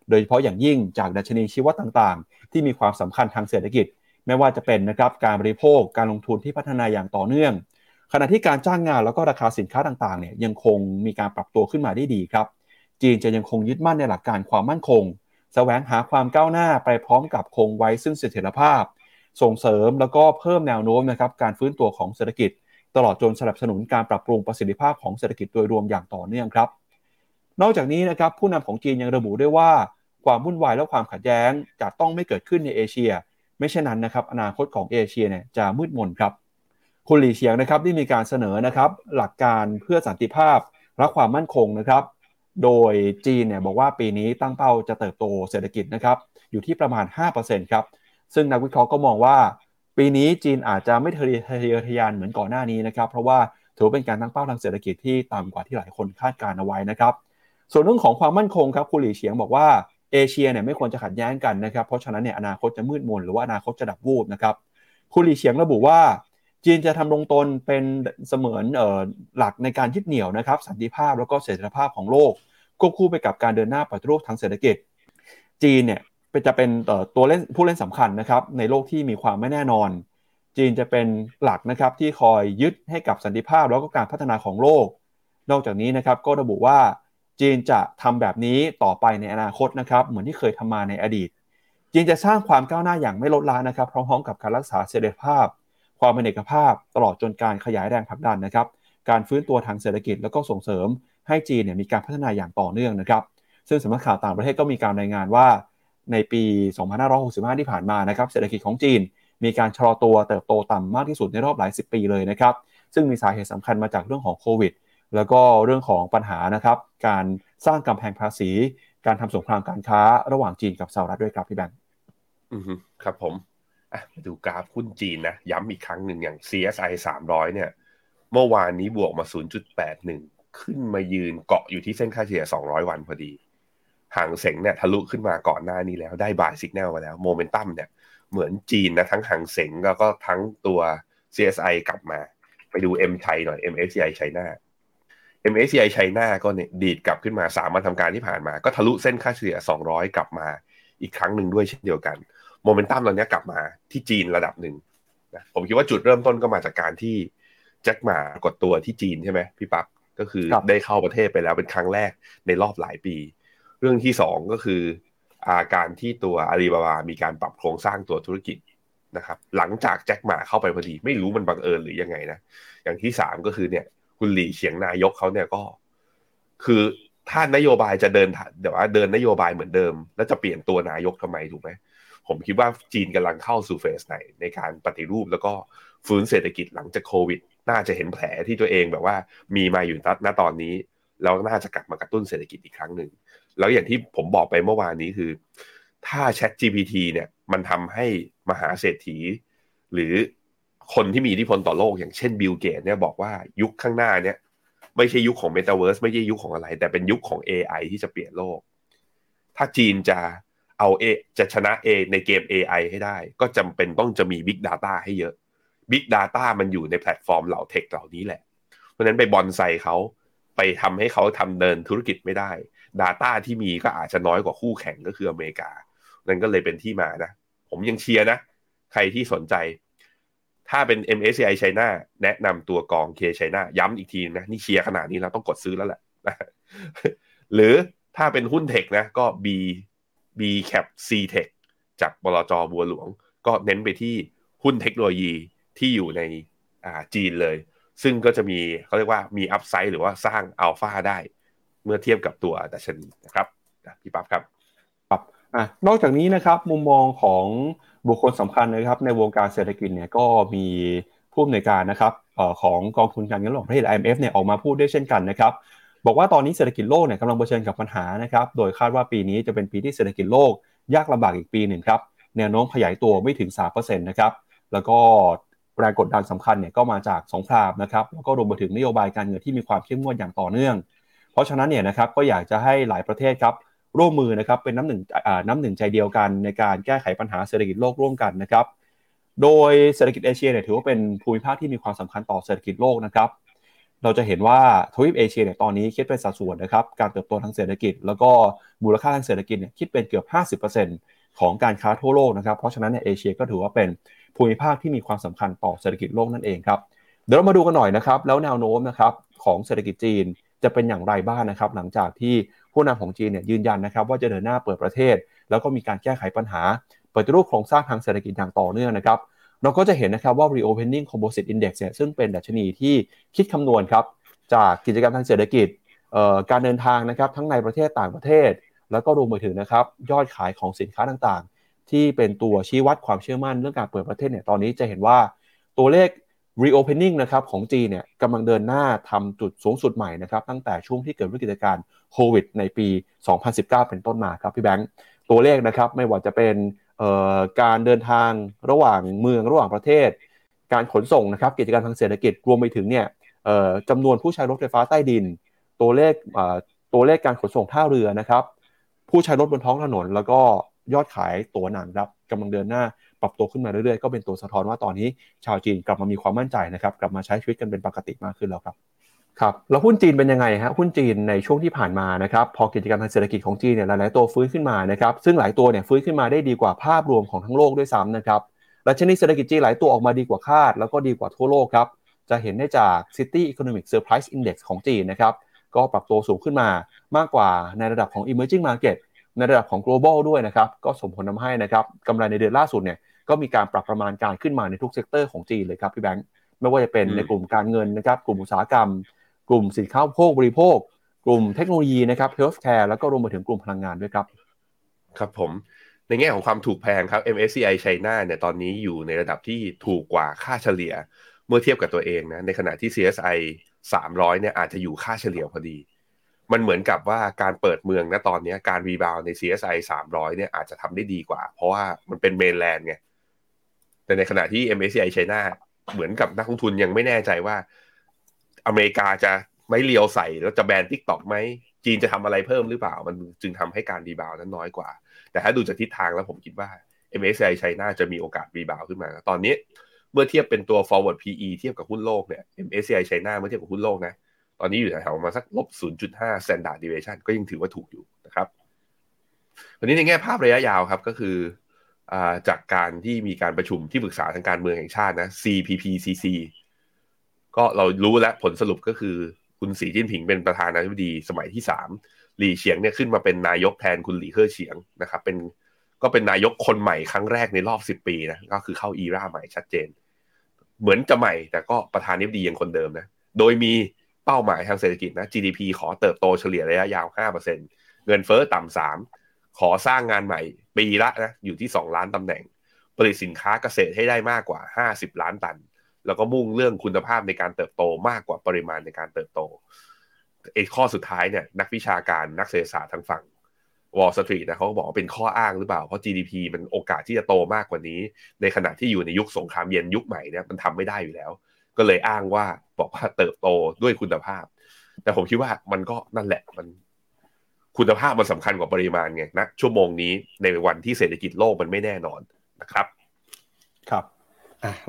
โดยเฉพาะอย่างยิ่งจากดัชนีชีวัดต่างๆ ที่มีความสำคัญทางเศรษฐกิจ ไม่ว่าจะเป็นนะครับการบริโภคการลงทุนที่พัฒนาอย่างต่อเนื่อง ขณะที่การจ้างงานแล้วก็ราคาสินค้าต่างๆเนี่ยยังคงมีการปรับตัวขึ้นมาได้ดีครับ จีนจะยังคงยึดมั่นในหลักการความมั่นคงแสวงหาความก้าวหน้าไปพร้อมกับคงไว้ซึ่งเสถียรภาพ ส่งเสริมแล้วก็เพิ่มแนวโน้มนะครับการฟื้นตัวของเศรษฐกิจ ตลอดจนสนับสนุนการปรับปรุงประสิทธิภาพของเศรษฐกิจโดยรวมอย่างต่อเนื่องครับ นอกจากนี้นะครับผู้นำของจีนยังระบุด้วยว่า ความวุ่นวายและความขัดแย้งจะต้องไม่เกิดขึ้นในเอเชีย ไม่เช่นนั้นนะครับอนาคตของเอเชียเนี่ยจะมืดมนครับคุณหลี่เฉียงนะครับได้มีการเสนอนะครับหลักการเพื่อสันติภาพและความมั่นคงนะครับ โดยจีนเนี่ยบอกว่าปีนี้ตั้งเป้าจะเติบโตเศรษฐกิจนะครับอยู่ที่ประมาณ 5%ครับซึ่งนักวิเคราะห์ก็มองว่า ปีนี้จีนอาจจะไม่ทะเยอทะยานเหมือนก่อนหน้านี้นะครับ เพราะว่าถือเป็นการตั้งเป้าทางเศรษฐกิจที่ต่ำกว่าที่หลายคนคาดการเอาไว้นะครับ ส่วนเรื่องของความมั่นคงครับคุณหลี่เฉียงบอกว่าเอเชียเนี่ยไม่ควรจะขัดแย้งกันนะครับ เพราะฉะนั้นเนี่ยอนาคตจะมืดมนหรือว่าอนาคตจะดับวูบนะครับ คุณหลี่เฉียงระบุว่า จีนจะทำลงตนเป็นเสมือนหลักในการยึดเหนี่ยวนะครับ สันติภาพแล้วก็เสถียรภาพของโลกควบคู่ไปกับการเดินหน้าปฏิรูปทางเศรษฐกิจ จีนเนี่ย ป็นจะเป็นตัวเล่นผู้เล่นสำคัญนะครับในโลกที่มีความไม่แน่นอน จีนจะเป็นหลักนะครับที่คอยยึดให้กับสันติภาพแล้วก็การพัฒนาของโลก นอกจากนี้นะครับก็ระบุว่าจีนจะทำแบบนี้ต่อไปในอนาคตนะครับเหมือนที่เคยทำมาในอดีต จีนจะสร้างความก้าวหน้าอย่างไม่ลดละนะครับพร้อมๆกับการรักษาเสถียรภาพ ความเป็นเอกภาพ ตลอดจนการขยายแรงผลักดันนะครับการฟื้นตัวทางเศรษฐกิจแล้วก็ส่งเสริมให้จีนเนี่ยมีการพัฒนาอย่างต่อเนื่องนะครับซึ่งสำนักข่าวต่างประเทศก็มีการรายงานว่า ในปี 2565 ที่ผ่านมานะครับเศรษฐกิจของจีน มีการชะลอตัวเติบโตต่ำมากที่สุดในรอบหลายสิบปีเลยนะครับซึ่งมีสาเหตุสำคัญมาจากเรื่องของโควิด แล้วก็เรื่องของปัญหานะครับการสร้างกำแพงภาษี การทำสงครามการค้าระหว่างจีนกับสหรัฐด้วยครับพี่แบงค์อือครับผมอะมาดูกราฟหุ้นจีนนะย้ำอีกครั้งหนึ่งอย่าง CSI 300 เนี่ย เมื่อวานนี้บวกมา 0.81 ขึ้นมายืนเกาะอยู่ที่เส้นค่าเฉลี่ย 200 วันพอดี ห่างเสงเนี่ยทะลุขึ้นมาก่อนหน้านี้แล้วได้บายสิกแนลมาแล้วโมเมนตัมเนี่ยเหมือนจีนนะทั้งห่างเสงแล้วก็ทั้งตัว CSI กลับมา ไปดู M ไทยหน่อย MSCI ไชน่า MSCI ไชน่าก็เนี่ยดีดกลับขึ้นมา 3 วันทำการที่ผ่านมา ก็ทะลุเส้นค่าเฉลี่ย 200 กลับมาอีกครั้งหนึ่งด้วยเช่นเดียวกันโมเมนตัมตอนนี้กลับมาที่จีนระดับหนึ่งนะผมคิดว่าจุดเริ่มต้นก็มาจากการที่แจ็คหมากดตัวที่จีนใช่ไหมพี่ปับ๊บก็คือครับได้เข้าประเทศไปแล้วเป็นครั้งแรกในรอบหลายปี เรื่องที่สองก็คืออาการที่ตัวอาลีบาบามีการปรับโครงสร้างตัวธุรกิจนะครับ หลังจากแจ็คหมาเข้าไปพอดี ไม่รู้มันบังเอิญหรือยังไงนะ อย่างที่สามก็คือเนี่ย คุณหลี่เฉียงนายกเขาเนี่ยก็ คือถ้านโยบายจะเดินเดี๋ยวว่าเดินนโยบายเหมือนเดิม แล้วจะเปลี่ยนตัวนายกทำไมถูกไหมผมคิดว่าจีนกำลังเข้าสู่เฟสไหน ในการปฏิรูปแล้วก็ฟื้นเศรษฐกิจหลังจากโควิด น่าจะเห็นแผลที่ตัวเองแบบว่า มีมาอยู่ณตอนนี้แล้วน่าจะกลับมากระตุ้นเศรษฐกิจอีกครั้งหนึ่ง แล้วอย่างที่ผมบอกไปเมื่อวานนี้คือ ถ้า Chat GPT เนี่ยมันทำให้มหาเศรษฐี หรือคนที่มีอิทธิพลต่อโลกอย่างเช่นบิลเกตเนี่ยบอกว่ายุคข้างหน้าเนี่ยไม่ใช่ยุคของ Metaverse ไม่ใช่ยุคของอะไร แต่เป็นยุคของ AI ที่จะเปลี่ยนโลก ถ้าจีนจะเอาเอจะชนะเอในเกม AI ให้ได้ ก็จำเป็นต้องจะมี Big Data ให้เยอะ Big Data มันอยู่ในแพลตฟอร์มเหล่าเทคเหล่านี้แหละ เพราะฉะนั้นไปบอนไซเขาไปทำให้เขาทำเดินธุรกิจไม่ได้ Data ที่มีก็อาจจะน้อยกว่าคู่แข่งก็คืออเมริกา นั่นก็เลยเป็นที่มานะ ผมยังเชียร์นะ ใครที่สนใจ ถ้าเป็น MSCI China แนะนำตัวกอง K China ย้ำอีกทีนะ นี่เชียร์ขนาดนี้เราต้องกดซื้อแล้วแหละหรือถ้าเป็นหุ้นเทคนะ ก็ B B Cap C Tech จากบลจบัวหลวง ก็เน้นไปที่หุ้นเทคโนโลยีที่อยู่ในอ่าจีนเลย ซึ่งก็จะมีเขาเรียกว่ามีอัพไซด์หรือว่าสร้างอัลฟาได้ เมื่อเทียบกับตัวดัชนีนะครับพี่ปั๊บครับอะนอกจากนี้นะครับมุมมองของบุคคลสำคัญนะครับในวงการเศรษฐกิจเนี่ยก็มีผู้อำนวยการนะครับอของกองทุนการเงินระหว่างประเทศ IMF เนี่ยออกมาพูดด้วยเช่นกันนะครับบอกว่าตอนนี้เศรษฐกิจโลกเนี่ยกำลังเผชิญกับปัญหานะครับโดยคาดว่าปีนี้จะเป็นปีที่เศรษฐกิจโลกยากลำบากอีกปีหนึ่งครับแนวโน้มขยายตัวไม่ถึง3%นะครับแล้วก็แรงกดดันสำคัญเนี่ยก็มาจากสงครามนะครับแล้วก็รวมไปถึงนโยบายการเงินที่มีความเข้มงวดอย่างต่อเนื่อง เพราะฉะนั้นเนี่ยนะครับก็อยากจะให้หลายประเทศครับร่วมมือนะครับเป็นน้ำหนึ่งน้ำหนึ่งใจเดียวกันในการแก้ไขปัญหาเศรษฐกิจโลกร่วมกันนะครับ โดยเศรษฐกิจเอเชียเนี่ยถือว่าเป็นภูมิภาคที่มีความสำคัญต่อเศรษฐกิจโลกนะครับ เราจะเห็นว่าทวีปเอเชียเนี่ยตอนนี้คิดเป็นสัดส่วนนะครับการเติบโตทางเศรษฐกิจ แล้วก็มูลค่าทางเศรษฐกิจเนี่ยคิดเป็นเกือบ 50%ของการค้าทั่วโลกนะครับ เพราะฉะนั้นเนี่ยเอเชียก็ถือว่าเป็นภูมิภาคที่มีความสำคัญต่อเศรษฐกิจโลกนั่นเองครับ เดี๋ยวเรามาดูกันหน่อยนะครับ แล้วแนวโน้มนะครับของเศรษฐกิจจีน จะเป็นอย่างไรบ้างนะครับ หลังจากที่ผู้นำของจีนเนี่ยยืนยันนะครับ ว่าจะเดินหน้าเปิดประเทศ แล้วก็มีการแก้ไขปัญหาปฏิรูปโครงสร้างทางเศรษฐกิจอย่างต่อเนื่องนะครับ เราก็จะเห็นนะครับว่า reopening composite index เนี่ยซึ่งเป็นดัชนีที่คิดคำนวณครับจากกิจกรรมทางเศรษฐกิจเอ่อการเดินทางนะครับทั้งในประเทศต่างประเทศ แล้วก็รวมไปถึงนะครับยอดขายของสินค้าต่างๆ ที่เป็นตัวชี้วัดความเชื่อมั่นเรื่องการเปิดประเทศเนี่ยตอนนี้จะเห็นว่าตัวเลข reopening นะครับของจีนเนี่ยกำลังเดินหน้าทำจุดสูงสุดใหม่นะครับตั้งแต่ช่วงที่เกิดวิกฤตการณ์โควิดในปี 2019 เป็นต้นมาครับพี่แบงค์ตัวเลขนะครับไม่ว่าจะเป็นเอ่อการเดินทางระหว่างเมืองระหว่างประเทศ การขนส่งนะครับกิจการทางเศรษฐกิจรวมไปถึงเนี่ยเอ่อจำนวนผู้ใช้รถไฟฟ้าใต้ดิน ตัวเลขเอ่อตัวเลขการขนส่งท่าเรือนะครับผู้ใช้รถบนท้องถนน แล้วก็ยอดขายตั๋วหนังครับกำลังเดินหน้า ปรับตัวขึ้นมาเรื่อยๆ ก็เป็นตัวสะท้อนว่าตอนนี้ชาวจีนกลับมามีความมั่นใจนะครับกลับมาใช้ชีวิตกันเป็นปกติมากขึ้นแล้วครับครับแล้วหุ้นจีนเป็นยังไงฮะหุ้นจีนในช่วงที่ผ่านมานะครับพอกิจกรรมทางเศรษฐกิจของจีนเนี่ยหลายๆตัวฟื้นขึ้นมานะครับซึ่งหลายตัวเนี่ยฟื้นขึ้นมาได้ดีกว่าภาพรวมของทั้งโลกด้วยซ้ำนะครับและชนิดเศรษฐกิจจีนหลายตัวออกมาดีกว่าคาด แล้วก็ดีกว่าทั่วโลกครับจะเห็นได้จาก City Economic Surprise Index ของจีนนะครับก็ปรับตัวสูงขึ้นมามากกว่าในระดับของ Emerging Market ในระดับของ global ด้วยนะครับก็ส่งผลทำให้นะครับกำไรในเดือนล่าสุดเนี่ย ก็มีการปรับประมาณการขึ้นมาในทุก sector ของจีนเลยครับพี่แบงค์ไม่ว่าจะเป็นอืมในกลุ่มการเงินนะครับ กลุ่มอุตสาหกรรม กลุ่มสินค้าอุปโภคบริโภค กลุ่มเทคโนโลยีนะครับ healthcare แล้วก็รวมไปถึงกลุ่มพลังงานด้วยครับ ครับผมในแง่ของความถูกแพงครับ MSCI China เนี่ยตอนนี้อยู่ในระดับที่ถูกกว่าค่าเฉลี่ย เมื่อเทียบกับตัวเองนะในขณะที่ CSI 300เนี่ยอาจจะอยู่ค่าเฉลี่ยพอดี มันเหมือนกับว่าการเปิดเมืองนะตอนนี้การ rebound ใน CSI 300เนี่ยอาจจะทำได้ดีกว่า เพราะว่ามันเป็น mainland ไง แต่ในขณะที่ MSCI China เหมือนกับนักลงทุนยังไม่แน่ใจว่า อเมริกาจะไม่เลียวใส่แล้วจะแบน TikTok ไหมจีนจะทำอะไรเพิ่มหรือเปล่า มันจึงทำให้การ rebound นั้นน้อยกว่า แต่ถ้าดูจากทิศทางแล้วผมคิดว่า MSCI China จะมีโอกาส rebound ขึ้นมา ตอนนี้เมื่อเทียบเป็นตัว forward PE เทียบกับหุ้นโลกเนี่ย MSCI China เมื่อเทียบกับหุ้นโลกนะตอนนี้อยู่แถวๆมาสักลบ 0.5 standard deviation ก็ยังถือว่าถูกอยู่นะครับวันนี้ในแง่ภาพระยะยาวครับก็คือ จากการที่มีการประชุมที่ปรึกษาทางการเมืองแห่งชาตินะ CPPCC ก็เรารู้แล้วผลสรุปก็คือคุณสีจิ้นผิงเป็นประธานาธิบดีสมัยที่สามหลี่เฉียงเนี่ยขึ้นมาเป็นนายกแทนคุณหลี่เค่อเฉียงนะครับเป็นก็เป็นนายกคนใหม่ครั้งแรกในรอบสิบปีนะก็คือเข้าอีราใหม่ชัดเจน เหมือนจะใหม่แต่ก็ประธานาธิบดียังคนเดิมนะโดยมีเป้าหมายทางเศรษฐกิจนะ GDP ขอเติบโตเฉลี่ยระยะยาว 5%เงินเฟ้อต่ำสามขอสร้างงานใหม่ ปีละนะอยู่ที่ 2 ล้านตำแหน่ง ผลิตสินค้าเกษตรให้ได้มากกว่า 50 ล้านตัน แล้วก็มุ่งเรื่องคุณภาพในการเติบโตมากกว่าปริมาณในการเติบโตไอ้ข้อสุดท้ายเนี่ยนักวิชาการนักเศรษฐศาสตร์ทางฝั่งวอลสตรีทนะเขาบอกว่าเป็นข้ออ้างหรือเปล่า เพราะ GDP มันโอกาสที่จะโตมากกว่านี้ ในขณะที่อยู่ในยุคสงครามเย็นยุคใหม่เนี่ยมันทำไม่ได้อยู่แล้ว ก็เลยอ้างว่าบอกว่าเติบโตด้วยคุณภาพ แต่ผมคิดว่ามันก็นั่นแหละมัน คุณภาพมันสำคัญกว่าปริมาณไงนะชั่วโมงนี้ในวันที่เศรษฐกิจโลกมันไม่แน่นอนนะครับ ครับ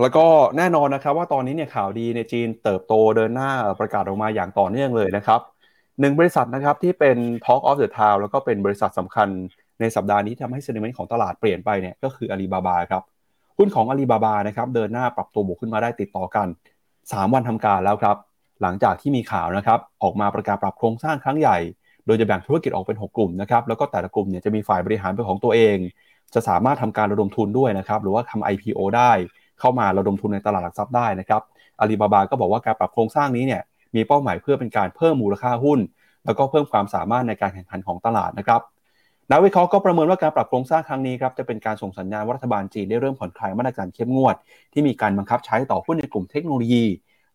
แล้วก็แน่นอนนะครับว่าตอนนี้เนี่ยข่าวดีในจีนเติบโตเดินหน้าประกาศออกมาอย่างต่อเนื่องเลยนะครับหนึ่งบริษัทนะครับที่เป็น Talk of the Town แล้วก็เป็นบริษัทสำคัญในสัปดาห์นี้ทำให้เซนิเมนต์ของตลาดเปลี่ยนไปเนี่ยก็คืออาลีบาบาครับหุ้นของอาลีบาบานะครับเดินหน้าปรับตัวบวกขึ้นมาได้ติดต่อกัน 3 วันทำการแล้วครับ หลังจากที่มีข่าวนะครับออกมาประกาศปรับโครงสร้างครั้งใหญ่ โดยจะแบ่งธุรกิจออกเป็น 6 กลุ่มนะครับแล้วก็แต่ละกลุ่มเนี่ยจะมีฝ่ายบริหารเป็นของตัวเอง จะสามารถทำการระดมทุนด้วยนะครับหรือว่าทำ IPO ได้เข้ามาระดมทุนในตลาดหลักทรัพย์ได้นะครับอาลีบาบาก็บอกว่าการปรับโครงสร้างนี้เนี่ยมีเป้าหมายเพื่อเป็นการเพิ่มมูลค่าหุ้น แล้วก็เพิ่มความสามารถในการแข่งขันของตลาดนะครับนักวิเคราะห์ก็ประเมินว่าการปรับโครงสร้างครั้งนี้ครับจะเป็นการส่งสัญญาณว่ารัฐบาลจีนได้เริ่มผ่อนคลายมาตรการเข้มงวด ที่มีการบังคับใช้ต่อหุ้นในกลุ่มเทคโนโลยี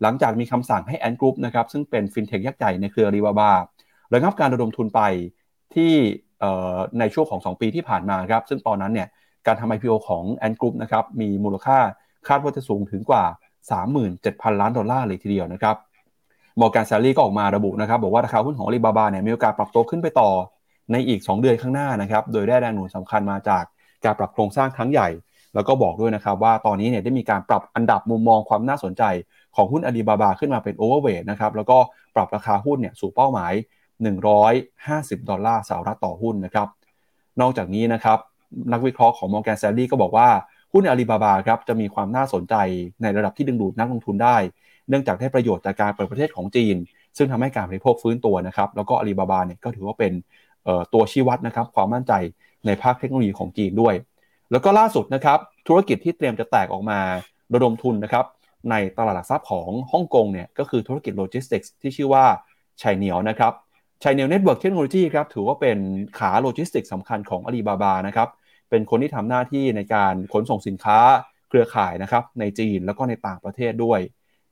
หลังจากมีคำสั่งให้แอนกรุ๊ปนะครับซึ่งเป็นฟินเทคยักษ์ใหญ่ในเครือรีบาบา ระงับการระดมทุนไปที่ในช่วงของ 2 ปีที่ผ่านมาครับ ซึ่งตอนนั้นเนี่ยการทำ IPO ของ Ant Group นะครับมีมูลค่าคาดว่าจะสูงถึงกว่า 37,000 ล้านดอลลาร์เลยทีเดียวนะครับ Morgan Stanley ก็ออกมาระบุนะครับ บอกว่าราคาหุ้นของอาลีบาบาเนี่ยมีโอกาสปรับตัวขึ้นไปต่อในอีก 2 เดือนข้างหน้านะครับ โดยได้แรงหนุนสำคัญมาจากการปรับโครงสร้างครั้งใหญ่ แล้วก็บอกด้วยนะครับว่าตอนนี้เนี่ยได้มีการปรับอันดับมุมมองความน่าสนใจของหุ้นอาลีบาบาขึ้นมาเป็น overweight นะครับแล้วก็ปรับราคาหุ้นเนี่ยสู่เป้าหมาย 150 ดอลลาร์สหรัฐต่อหุ้นนะครับ นอกจากนี้นะครับนักวิเคราะห์ของ Morgan Stanley ก็บอกว่าหุ้นอาลีบาบาครับจะมีความน่าสนใจในระดับที่ดึงดูดนักลงทุนได้ เนื่องจากได้ประโยชน์จากการเปิดประเทศของจีน ซึ่งทำให้การบริโภคฟื้นตัวนะครับแล้วก็อาลีบาบาเนี่ยก็ถือว่าเป็นตัวชี้วัดนะครับความมั่นใจในภาคเทคโนโลยีของจีนด้วย แล้วก็ล่าสุดนะครับธุรกิจที่เตรียมจะแตกออกมาระดมทุนนะครับในตลาดหลักทรัพย์ของฮ่องกงเนี่ยก็คือธุรกิจโลจิสติกส์ที่ชื่อว่าCainiao นะครับ Cainiao Network Technology ครับถือว่าเป็นขาโลจิสติกส์สำคัญของอาลีบาบานะครับเป็นคนที่ทำหน้าที่ในการขนส่งสินค้าเครือข่ายนะครับในจีนแล้วก็ในต่างประเทศด้วย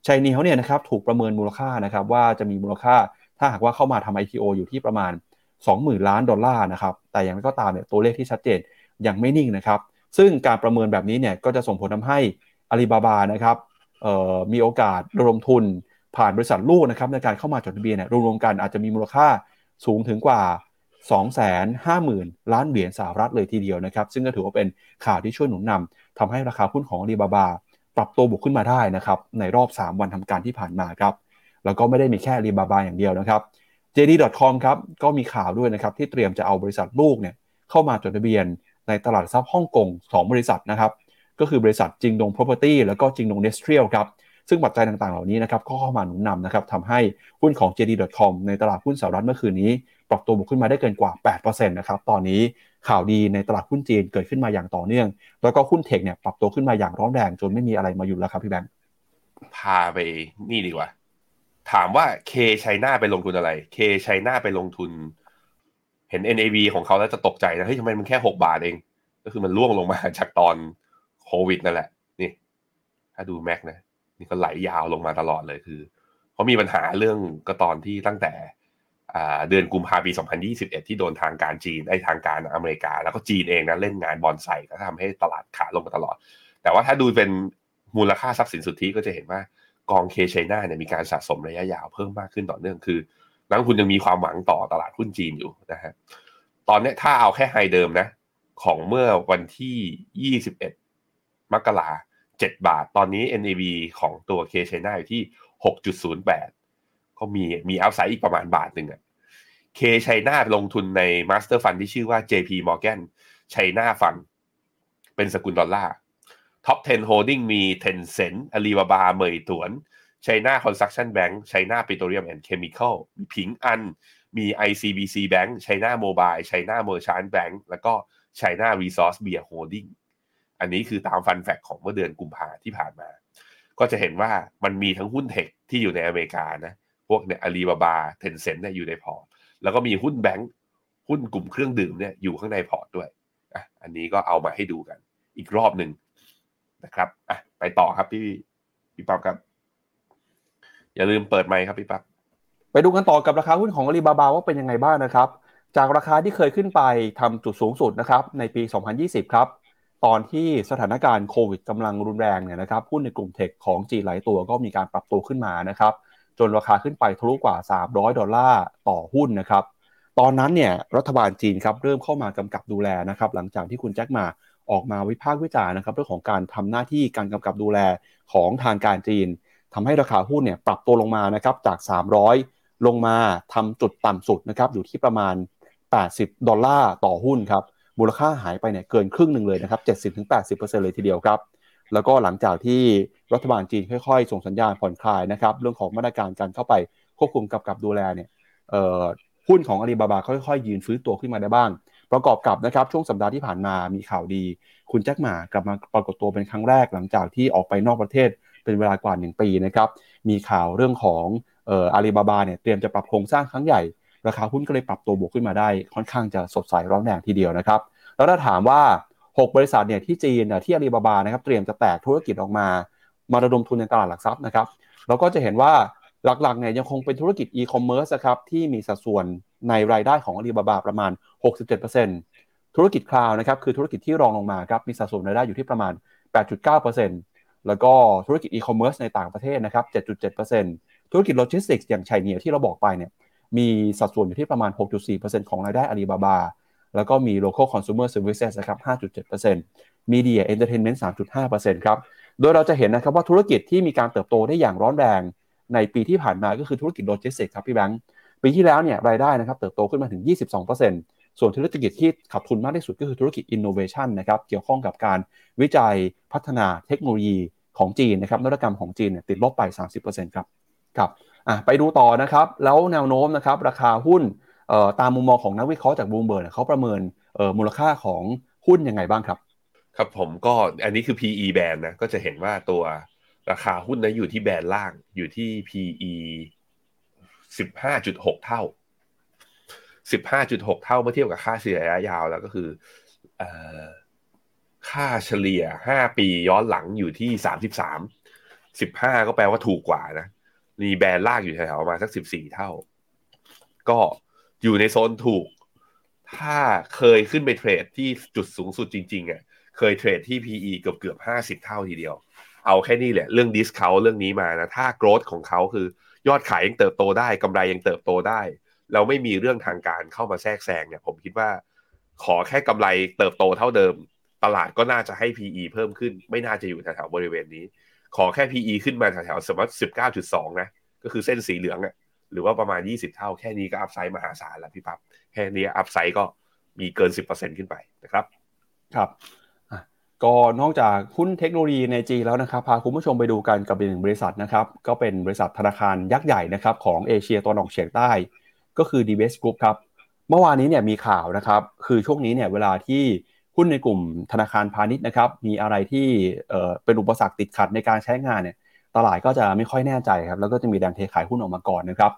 Cainiao เขาเนี่ยนะครับถูกประเมินมูลค่านะครับว่าจะมีมูลค่าถ้าหากว่าเข้ามาทำ IPO อยู่ที่ประมาณ 20,000 ล้านดอลลาร์นะครับแต่อย่างไรก็ตามเนี่ยตัวเลขที่ชัดเจนยังไม่นิ่งนะครับซึ่งการประเมินแบบนี้เนี่ยก็จะส่งผลทำให้อาลีบาบานะครับมีโอกาสระดมทุน ผ่านบริษัทลูกนะครับในการเข้ามาจดทะเบียนเนี่ยรวมๆกันอาจจะมีมูลค่าสูงถึงกว่า 250,000 ล้านเหรียญสหรัฐเลยทีเดียวนะครับ ซึ่งก็ถือว่าเป็นข่าวที่ช่วยหนุนนำทำให้ราคาหุ้นของอาลีบาบา ปรับตัวบวกขึ้นมาได้นะครับในรอบ 3 วันทำการที่ผ่านมาครับแล้วก็ไม่ได้มีแค่รีบาบาอย่างเดียวนะครับ JD.com ครับก็มีข่าวด้วยนะครับที่เตรียมจะเอาบริษัทลูกเนี่ยเข้ามาจดทะเบียนในตลาดทรัพย์ฮ่องกง2 บริษัทนะครับก็คือบริษัทจิงดง property แล้วก็จิงดง n e s t r i a l ครับ ซึ่งปัจจัยต่างๆ เหล่านี้นะครับก็เข้ามาหนุนนำนะครับทำให้หุ้นของ JD.com ในตลาดหุ้นสหรัฐเมื่อคืนนี้ ปรับตัวบวกขึ้นมาได้เกินกว่า 8%นะครับตอนนี้ข่าวดีในตลาดหุ้นจีนเกิดขึ้นมาอย่างต่อเนื่อง แล้วก็หุ้นเทคเนี่ยปรับตัวขึ้นมาอย่างร้อนแรงจนไม่มีอะไรมาอยู่แล้วครับพี่แบงค์พาไปนี่ดีกว่า ถามว่าเคชัยนาไปลงทุนอะไรเคชัยนาไปลงทุน เห็น NAV ของเขาแล้วจะตกใจนะเฮ้ยทำไมมันแค่หกบาทเอง ก็คือมันล่วงลงมาจากตอนโควิดนั่นแหละ นี่ ถ้าดูแม็กนะ นี่ก็ไหลยาวลงมาตลอดเลยคือเขามีปัญหาเรื่องก็ตอนที่ตั้งแต่เดือนกุมภาพันธ์ปี 2021 ที่โดนทางการจีนไอ้ทางการอเมริกา แล้วก็จีนเองนะเล่นงานบอลไซก็ทำให้ตลาดขาลงมาตลอด แต่ว่าถ้าดูเป็นมูลค่าทรัพย์สินสุทธิก็จะเห็นว่ากองเคชัยนาเนี่ยมีการสะสมระยะยาวเพิ่มมากขึ้นต่อเนื่องคือนักลงทุนยังมีความหวังต่อตลาดหุ้นจีนอยู่นะฮะตอนนี้ถ้าเอาแค่ high เดิมนะ ของเมื่อวันที่ 21 มกราคม 7 บาท ตอนนี้ NAV ของตัว K-CHINA อยู่ที่ 6.08 ก็มีมี upside อีกประมาณบาทหนึ่งอะ K-CHINA ลงทุนใน master fund ที่ชื่อว่า JP Morgan China Fund เป็นสกุลดอลลาร์ top 10 Holding มี Tencent Alibaba Meituan China Construction Bank China Petroleum and Chemical มีผิงอัน มี ICBC Bank China Mobile China Merchant Bank แล้วก็ China Resource Beer Holding อันนี้คือตาม fund fact ของเมื่อเดือนกุมภาที่ผ่านมา ก็จะเห็นว่ามันมีทั้งหุ้น tech ที่อยู่ในอเมริกานะ พวกเนี่ยอาลีบาบา Tencent เนี่ยอยู่ในพอร์ต แล้วก็มีหุ้นแบงค์หุ้นกลุ่มเครื่องดื่มเนี่ยอยู่ข้างในพอร์ตด้วยอะอันนี้ก็เอามาให้ดูกัน อีกรอบหนึ่งนะครับอะไปต่อครับพี่พี่ปั๊บครับ อย่าลืมเปิดไมค์ครับพี่ปั๊บไปดูกันต่อกับราคาหุ้นของอาลีบาบาว่าเป็นยังไงบ้างนะครับ จากราคาที่เคยขึ้นไปทำจุดสูงสุดนะครับในปี 2020 ครับ ตอนที่สถานการณ์โควิดกำลังรุนแรงเนี่ยนะครับหุ้นในกลุ่มเทคของจีหลายตัวก็มีการปรับตัวขึ้นมานะครับ จนราคาขึ้นไปทะลุกว่า 300 ดอลลาร์ต่อหุ้นนะครับ ตอนนั้นเนี่ยรัฐบาลจีนครับเริ่มเข้ามากำกับดูแลนะครับ หลังจากที่คุณแจ็คมาออกมาวิพากษ์วิจารณ์นะครับ เรื่องของการทำหน้าที่การกำกับดูแลของทางการจีนทำให้ราคาหุ้นเนี่ยปรับตัวลงมานะครับจาก 300 ลงมาทำจุดต่ำสุดนะครับอยู่ที่ประมาณ 80 ดอลลาร์ต่อหุ้นครับ มูลค่าหายไปเนี่ยเกินครึ่งหนึ่งเลยนะครับ 70-80%เลยทีเดียวครับ แล้วก็หลังจากที่รัฐบาลจีนค่อยๆ ส่งสัญญาณผ่อนคลายนะครับ เรื่องของมาตรการการเข้าไปควบคุมกับกับดูแลเนี่ยหุ้นของอาลีบาบาค่อยๆ ยืนฟื้นตัวขึ้นมาได้บ้าง ประกอบกับนะครับช่วงสัปดาห์ที่ผ่านมามีข่าวดี คุณแจ็คหมากลับมาปรากฏตัวเป็นครั้งแรกหลังจากที่ออกไปนอกประเทศเป็นเวลากว่า 1 ปีนะครับ มีข่าวเรื่องของอาลีบาบาเนี่ยเตรียมจะปรับโครงสร้างครั้งใหญ่ ราคาหุ้นก็เลยปรับตัวบวกขึ้นมาได้ ค่อนข้างจะสดใสร้อนแรงทีเดียวนะครับ แล้วถ้าถามว่า 6 บริษัทเนี่ยที่จีนที่อาลีบาบานะครับเตรียมจะแตกธุรกิจออกมา มาระดมทุนในตลาดหลักทรัพย์นะครับเราก็จะเห็นว่าหลักๆเนี่ยยังคงเป็นธุรกิจอีคอมเมิร์ซครับที่มีสัดส่วนในรายได้ของอาลีบาบาประมาณ 67%ธุรกิจ cloud นะครับคือธุรกิจที่รองลงมาครับมีสัดส่วนรายได้อยู่ที่ประมาณ 8.9%แล้วก็ธุรกิจอีคอมเมิร์ซในต่างประเทศนะครับ 7.7%ธุรกิจโลจิสติกส์อย่าง Cainiao ที่เราบอกไปเนี่ย มีสัดส่วนอยู่ที่ประมาณ 6.4%ของรายได้อาลีบาบา แล้วก็มี local consumer services นะครับ 5.7% media entertainment 3.5%ครับ โดยเราจะเห็นนะครับว่าธุรกิจที่มีการเติบโตได้อย่างร้อนแรง ในปีที่ผ่านมาก็คือธุรกิจโลจิสติกส์ครับพี่แบงค์ ปีที่แล้วเนี่ยรายได้นะครับเติบโตขึ้นมาถึง 22%ส่วนธุรกิจที่ขาดทุนมากที่สุดก็คือธุรกิจอินโนเวชันนะครับ เกี่ยวข้องกับการวิจัยพัฒนาเทคโนโลยีของจีนนะครับนวัตกรรมของจีนเนี่ยติดลบไป 30%ครับ ครับ อะไปดูต่อนะครับ แล้วแนวโน้มนะครับ ราคาหุ้นตามมุมมองของนักวิเคราะห์จากบูมเบิร์กเขาประเมินมูลค่าของหุ้นยังไงบ้างครับ ครับผมก็อันนี้คือ PE แบนนะก็จะเห็นว่าตัวราคาหุ้นนะอยู่ที่แบนล่างอยู่ที่ PE สิบห้าจุดหกเท่าสิบห้าจุดหกเท่าเมื่อเทียบกับค่าเฉลี่ยระยะยาวแล้วก็คือค่าเฉลี่ยห้าปีย้อนหลังอยู่ที่สามสิบสามสิบห้าก็แปลว่าถูกกว่านะ มีแบรนด์ลากอยู่แถวๆมาสักสิบสี่เท่า ก็อยู่ในโซนถูก ถ้าเคยขึ้นไปเทรดที่จุดสูงสุดจริงๆอะเคยเทรดที่ PE เกือบเกือบห้าสิบเท่าทีเดียว เอาแค่นี้แหละ เรื่องดิสคาวเรื่องนี้มานะ ถ้าโกรธของเขาคือยอดขายยังเติบโตได้กำไรยังเติบโตได้ เราไม่มีเรื่องทางการเข้ามาแทรกแซงเนี่ย ผมคิดว่า ขอแค่กำไรเติบโตเท่าเดิม ตลาดก็น่าจะให้ PE เพิ่มขึ้น ไม่น่าจะอยู่แถวๆบริเวณนี้ ขอแค่ PE ขึ้นมาแถวๆสมมติสิบเก้าจุดสองนะ ก็คือเส้นสีเหลืองอะหรือว่าประมาณ 20 เท่าแค่นี้ก็อัพไซด์มหาศาลแล้วพี่ปั๊บแค่นี้อัพไซด์ก็มีเกิน 10%ขึ้นไปนะครับครับก็นอกจากหุ้นเทคโนโลยีในจีแล้วนะครับพาคุณผู้ชมไปดูกันกับอีกหนึ่งบริษัทนะครับก็เป็นบริษัทธนาคารยักษ์ใหญ่นะครับของเอเชียตะวันออกเฉียงใต้ ก็คือ d b s Group ครับเมื่อวานนี้เนี่ยมีข่าวนะครับคือช่วงนี้เนี่ยเวลาที่หุ้นในกลุ่มธนาคารพาณิชย์นะครับมีอะไรที่เป็นอุปสรรคติดขัดในการใช้งานเนี่ย ตลาดก็จะไม่ค่อยแน่ใจครับแล้วก็จะมีแรงเทขายหุ้นออกมาก่อนนะครับ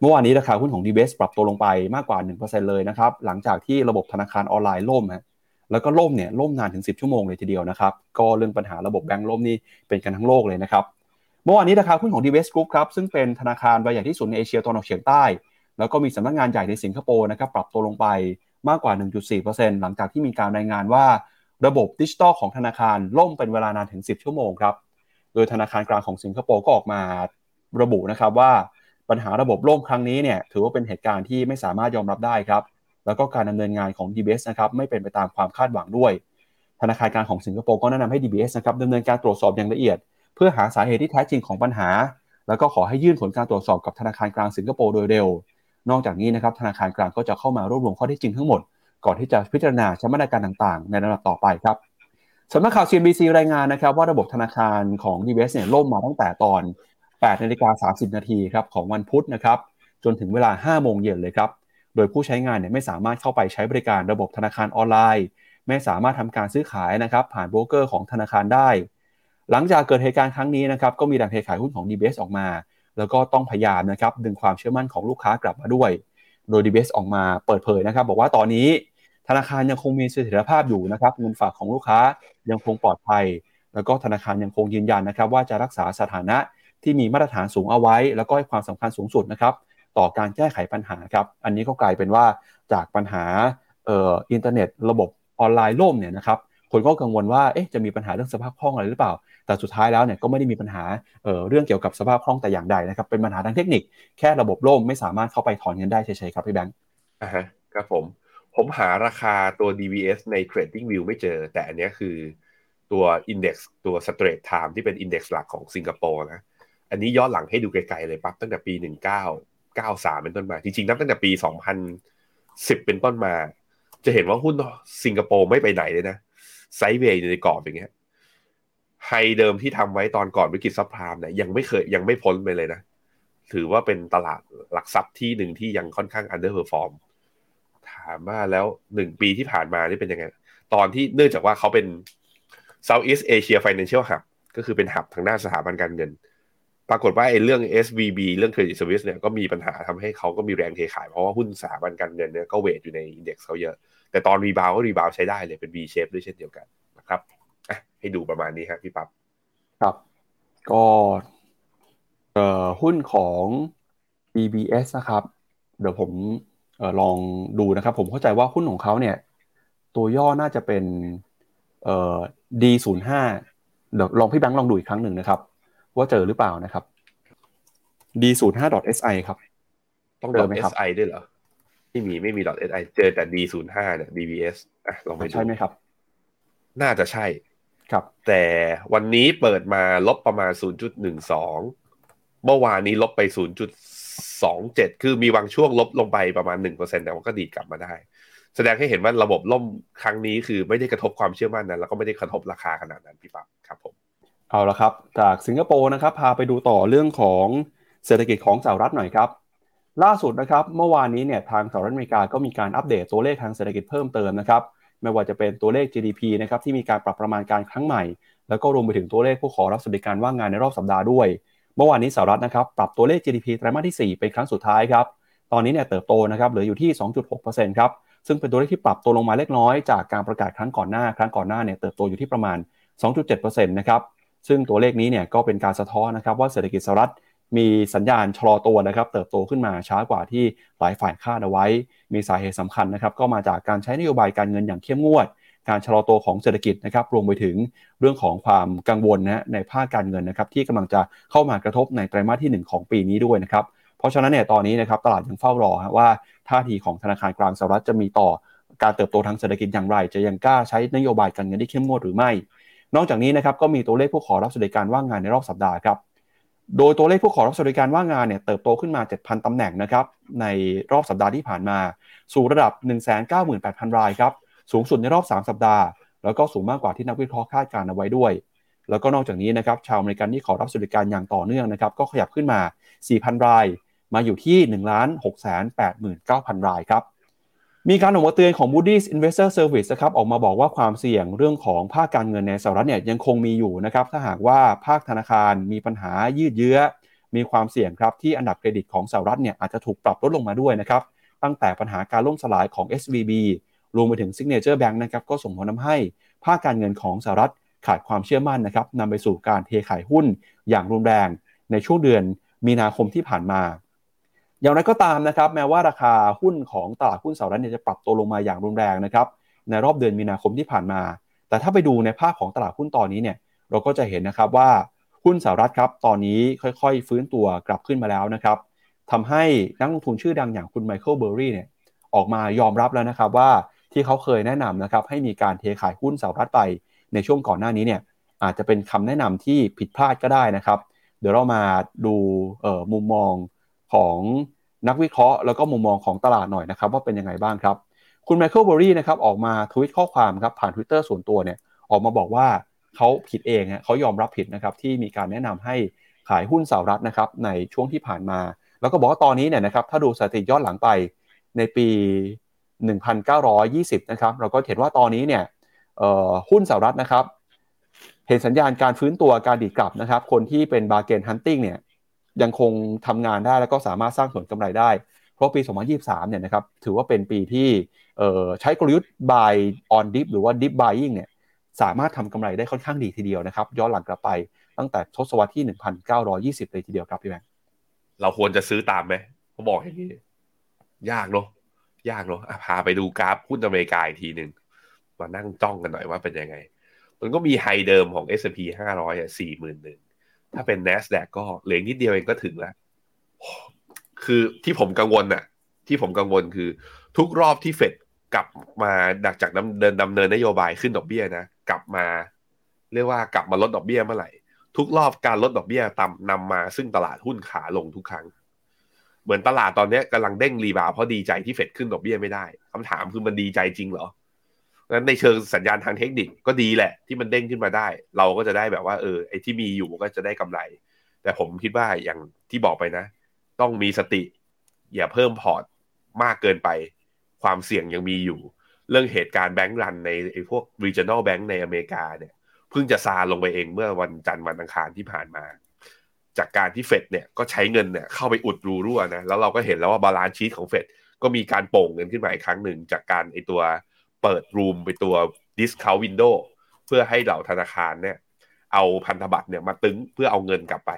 เมื่อวานนี้ราคาหุ้นของ d b s ปรับตัวลงไปมากกว่า 1%เลยนะครับหลังจากที่ระบบธนาคารออนไลน์ล่มฮะแล้วก็ล่มเนี่ยล่มนานถึง 10 ชั่วโมงเลยทีเดียวนะครับก็เรื่องปัญหาระบบแบงก์ล่มนี่เป็นกันทั้งโลกเลยนะครับเมื่อวานนี้ราคาหุ้นของ d b s Group ครับซึ่งเป็นธนาคารใบใหญ่ที่สุดในเอเชียตะวันออกเฉียงใต้ แล้วก็มีสำนักงานใหญ่ในสิงคโปร์นะครับปรับตัวลงไปมากกว่า 1.4%หลังจากที่มีการรายงานว่า ระบบดิจิตอลของธนาคารล่มเป็นเวลานานถึง 10 ชั่วโมงครับ โดยธนาคารกลางของสิงคโปร์ก็ออกมาระบุนะครับว่าปัญหาระบบล่มครั้งนี้เนี่ยถือว่าเป็นเหตุการณ์ที่ไม่สามารถยอมรับได้ครับ แล้วก็การดำเนินงานของ DBS นะครับไม่เป็นไปตามความคาดหวังด้วย ธนาคารกลางของสิงคโปร์ก็แนะนำให้ DBS นะครับดำเนินการตรวจสอบอย่างละเอียด เพื่อหาสาเหตุที่แท้จริงของปัญหา แล้วก็ขอให้ยื่นผลการตรวจสอบกับธนาคารกลางสิงคโปร์โดยเร็ว นอกจากนี้นะครับธนาคารกลางก็จะเข้ามารวบรวมข้อเท็จจริงทั้งหมด ก่อนที่จะพิจารณาใช้มาตรการต่างๆ ในระดับต่อไปครับ สำนักข่าว CNBC รายงานนะครับว่าระบบธนาคารของ DBS เนี่ยล่มมาตั้งแต่ตอน8นาฬิกา30 นาทีครับของวันพุธนะครับจนถึงเวลา 5 โมงเย็นเลยครับ โดยผู้ใช้งานเนี่ยไม่สามารถเข้าไปใช้บริการระบบธนาคารออนไลน์ ไม่สามารถทำการซื้อขายนะครับผ่านโบรกเกอร์ของธนาคารได้ หลังจากเกิดเหตุการณ์ครั้งนี้นะครับก็มีแรงเทขายหุ้นของ DBS ออกมา แล้วก็ต้องพยายามนะครับดึงความเชื่อมั่นของลูกค้ากลับมาด้วย โดย DBS ออกมาเปิดเผยนะครับบอกว่าตอนนี้ นาคารยังคงมีเสถียรภาพอยู่นะครับเงินฝากของลูกค้ายังคงปลอดภัย แล้วก็ธนาคารยังคงยืนยันนะครับ ว่าจะรักษาสถานะที่มีมาตรฐานสูงเอาไว้ แล้วก็ให้ความสำคัญสูงสุดนะครับต่อการแก้ไขปัญหาครับ อันนี้ก็กลายเป็นว่าจากปัญหาเอ่ออินเทอร์เน็ต ระบบออนไลน์ล่มเนี่ยนะครับคนก็กังวลว่าเอ๊ะจะมีปัญหาเรื่องสภาพคล่องอะไรหรือเปล่า แต่สุดท้ายแล้วเนี่ยก็ไม่ได้มีปัญหาเอ่อเรื่องเกี่ยวกับสภาพคล่องแต่อย่างใดนะครับ เป็นปัญหาทางเทคนิค แค่ระบบล่มไม่สามารถเข้าไปถอนเงินได้เฉยๆครับพี่แบงค์อ่าฮะครับผม ผมหาราคาตัว DVS ใน Trading View ไม่เจอ แต่อันนี้คือตัว Index ตัว Straight Time ที่เป็น Index หลักของสิงคโปร์นะ อันนี้ย้อนหลังให้ดูไกลๆเลยปั๊บตั้งแต่ปี 19 93 เป็นต้นมา จริงๆ นับตั้งแต่ปี 2010 เป็นต้นมา จะเห็นว่าหุ้นสิงคโปร์ไม่ไปไหนเลยนะ ไซด์เวย์อยู่ในกรอบอย่างเงี้ยไฮเดิมที่ทำไว้ตอนก่อนวิกฤตซับพรามเนี่ยยังไม่เคยยังไม่พ้นไปเลยนะ ถือว่าเป็นตลาดหลักทรัพย์ที่หนึ่งที่ยังค่อนข้าง underperform ถามว่าแล้วหนึ่งปีที่ผ่านมานี่เป็นยังไง ตอนที่เนื่องจากว่าเขาเป็น Southeast Asia Financial Hub ก็คือเป็น hub ทางด้านสถาบันการเงิน ปรากฏว่าไอ้เรื่อง SVB เรื่อง Credit Suisse เนี่ยก็มีปัญหาทำให้เขาก็มีแรงเทขาย เพราะว่าหุ้นสถาบันการเงินเนี่ยก็ weight อยู่ใน index เขาเยอะ แต่ตอน rebound ก็ rebound ใช้ได้เลยเป็น V shape ด้วยเช่นเดียวกันนะครับอะให้ดูประมาณนี้ครับพี่ปั๊บครับก็เอ่อหุ้นของ DBS นะครับ เดี๋ยวผม ลองดูนะครับ ผมเข้าใจว่าหุ้นของเขาเนี่ย ตัวย่อน่าจะเป็นเอ่อ D05 เดี๋ยวลองพี่แบงค์ลองดูอีกครั้งหนึ่งนะครับ ว่าเจอหรือเปล่านะครับ D05.si ครับ ต้องเจดออทไหมครับ SI ด้วยเหรอไม่มีไม่มีดอท SI เจอแต่ D05 เนี่ย DBS อะลองไปดูใช่ไหมครับ น่าจะใช่ครับ แต่วันนี้เปิดมาลบประมาณ 0.12 เมื่อวานนี้ลบไป 0.27 คือมีบางช่วงลบลงไปประมาณ 1%แต่ว่าก็ดีกลับมาได้ แสดงให้เห็นว่าระบบล่มครั้งนี้คือไม่ได้กระทบความเชื่อมั่นนะแล้วก็ไม่ได้กระทบราคาขนาดนั้นพี่ปั๊บครับผม เอาละครับ จากสิงคโปร์นะครับ พาไปดูต่อเรื่องของเศรษฐกิจของสหรัฐหน่อยครับ ล่าสุดนะครับ เมื่อวานนี้เนี่ยทางสหรัฐอเมริกาก็มีการอัปเดตตัวเลขทางเศรษฐกิจเพิ่มเติมนะครับไม่ว่าจะเป็นตัวเลข GDP นะครับที่มีการปรับประมาณการครั้งใหม่ แล้วก็รวมไปถึงตัวเลขผู้ขอรับสวัสดิการว่างงานในรอบสัปดาห์ด้วย เมื่อวานนี้สหรัฐนะครับปรับตัวเลข GDP ไตรมาสที่ 4 เป็นครั้งสุดท้ายครับ ตอนนี้เนี่ยเติบโตนะครับเหลืออยู่ที่ 2.6%ครับ ซึ่งเป็นตัวเลขที่ปรับตัวลงมาเล็กน้อยจากการประกาศครั้งก่อนหน้า ครั้งก่อนหน้าเนี่ยเติบโตอยู่ที่ประมาณ 2.7%นะครับ ซึ่งตัวเลขนี้เนี่ยก็เป็นการสะท้อนนะครับว่าเศรษฐกิจสหรัฐมีสัญญาณชะลอตัวนะครับเติบโตขึ้นมาช้ากว่าที่หลายฝ่ายคาดเอาไว้ มีสาเหตุสำคัญนะครับก็มาจากการใช้นโยบายการเงินอย่างเข้มงวด การชะลอตัวของเศรษฐกิจนะครับรวมไปถึงเรื่องของความกังวลนะในภาคการเงินนะครับที่กำลังจะเข้ามากระทบในไตรมาสที่ 1 ของปีนี้ด้วยนะครับเพราะฉะนั้นเนี่ยตอนนี้นะครับตลาดยังเฝ้ารอว่าท่าทีของธนาคารกลางสหรัฐจะมีต่อการเติบโตทางเศรษฐกิจอย่างไร จะยังกล้าใช้นโยบายการเงินที่เข้มงวดหรือไม่ นอกจากนี้นะครับก็มีตัวเลขผู้ขอรับสวัสดิการว่างงานในรอบสัปดาห์ครับโดยตัวเลขผู้ขอรับสวัสดิการว่างงานเนี่ยเติบโตขึ้นมา 7,000 ตำแหน่งนะครับในรอบสัปดาห์ที่ผ่านมา สู่ระดับ 198,000 รายครับ สูงสุดในรอบ 3 สัปดาห์ แล้วก็สูงมากกว่าที่นักวิเคราะห์คาดการณ์เอาไว้ด้วย แล้วก็นอกจากนี้นะครับชาวอเมริกันที่ขอรับสวัสดิการอย่างต่อเนื่องนะครับก็ขยับขึ้นมา 4,000 ราย มาอยู่ที่1 6 8 9 0 0 0 รายครับมีการออกมาเตือนของ Moody's Investor Service นะครับออกมาบอกว่าความเสี่ยงเรื่องของภาคการเงินในสหรัฐเนี่ยยังคงมีอยู่นะครับถ้าหากว่าภาคธนาคารมีปัญหายืดเยื้อ มีความเสี่ยงครับที่อันดับเครดิตของสหรัฐเนี่ยอาจจะถูกปรับลดลงมาด้วยนะครับตั้งแต่ปัญหาการล่มสลายของ SVB รวมไปถึง Signature Bank นะครับก็ส่งผลทำให้ ภาคการเงินของสหรัฐขาดความเชื่อมั่นนะครับนำไปสู่การเทขายหุ้นอย่างรุนแรง ในช่วงเดือนมีนาคมที่ผ่านมา อย่างไรก็ตามนะครับ แม้ว่าราคาหุ้นของตลาดหุ้นสหรัฐจะปรับตัวลงมาอย่างรุนแรงนะครับ ในรอบเดือนมีนาคมที่ผ่านมา แต่ถ้าไปดูในภาคของตลาดหุ้นตอนนี้เนี่ย เราก็จะเห็นนะครับว่าหุ้นสหรัฐครับ ตอนนี้ค่อยๆ ฟื้นตัวกลับขึ้นมาแล้วนะครับทำให้นักลงทุนชื่อดังอย่างคุณไมเคิลเบอร์รี่เนี่ย ออกมายอมรับแล้วนะครับว่า ที่เขาเคยแนะนำนะครับให้มีการเทขายหุ้นสหรัฐไปในช่วงก่อนหน้านี้เนี่ยอาจจะเป็นคำแนะนำที่ผิดพลาดก็ได้นะครับ เดี๋ยวเรามาดูมุมมองของนักวิเคราะห์ แล้วก็มุมมองของตลาดหน่อยนะครับ ว่าเป็นยังไงบ้างครับ คุณ Michael Burry นะครับออกมาทวีตข้อความครับผ่าน Twitter ส่วนตัวเนี่ยออกมาบอกว่าเขาผิดเองเขายอมรับผิดนะครับที่มีการแนะนำให้ขายหุ้นสหรัฐนะครับในช่วงที่ผ่านมา แล้วก็บอกว่าตอนนี้เนี่ยนะครับถ้าดูสถิติย้อนหลังไปในปี 1920 นะครับ เราก็เห็นว่าตอนนี้เนี่ยหุ้นสหรัฐนะครับ เห็นสัญญาณการฟื้นตัวการดีดกลับนะครับ คนที่เป็น bargain hunting เนี่ยยังคงทำงานได้แล้วก็สามารถสร้างผลกำไรได้ เพราะปี 2023 เนี่ยนะครับถือว่าเป็นปีที่ใช้กลยุทธ์ buy on dip หรือว่า dip buying เนี่ยสามารถทำกำไรได้ค่อนข้างดีทีเดียวนะครับ ย้อนหลังกลับไปตั้งแต่ทศวรรษที่ 1920 เลยทีเดียวครับพี่แบงค์เราควรจะซื้อตามไหมเขาบอกอย่างนี้ ยากเนาะ ยากเนาะพาไปดูกราฟหุ้นอเมริกาอีกทีหนึ่งมานั่งจ้องกันหน่อยว่าเป็นยังไง มันก็มีไฮเดิมของ S&P 500อะสี่หมื่นหนึ่งถ้าเป็น NASDAQ ก็เหลือนิดเดียวเองก็ถึงแล้วคือที่ผมกังวลน่ะ ที่ผมกังวลคือ ทุกรอบที่เฟดกลับมาดักจากเดินดำเนินนโยบายขึ้นดอกเบี้ยนะกลับมา เรียกว่ากลับมาลดดอกเบี้ยเมื่อไหร่ ทุกรอบการลดดอกเบี้ยตามนำมาซึ่งตลาดหุ้นขาลงทุกครั้ง เหมือนตลาดตอนนี้กำลังเด้งรีบาวเพราะดีใจที่เฟดขึ้นดอกเบี้ยไม่ได้คำถามคือมันดีใจจริงเหรอนั้นในเชิงสัญญาณทางเทคนิคก็ดีแหละ ที่มันเด้งขึ้นมาได้ เราก็จะได้แบบว่าเออไอ้ที่มีอยู่ก็จะได้กำไร แต่ผมคิดว่าอย่างที่บอกไปนะ ต้องมีสติ อย่าเพิ่มพอร์ตมากเกินไป ความเสี่ยงยังมีอยู่ เรื่องเหตุการณ์ bank run ในไอ้พวก regional bank ในอเมริกาเนี่ยเพิ่งจะซาลงไปเองเมื่อวันจันทร์วันอังคารที่ผ่านมา จากการที่เฟดเนี่ยก็ใช้เงินเนี่ยเข้าไปอุดรูรั่วนะแล้วเราก็เห็นแล้วว่า balance sheet ของเฟดก็มีการโป่งเงินขึ้นมาอีกครั้งหนึ่งจากการไอตัวเปิดรูมไปตัว discount window เพื่อให้เหล่าธนาคารเนี่ยเอาพันธบัตรเนี่ยมาตึงเพื่อเอาเงินกลับไป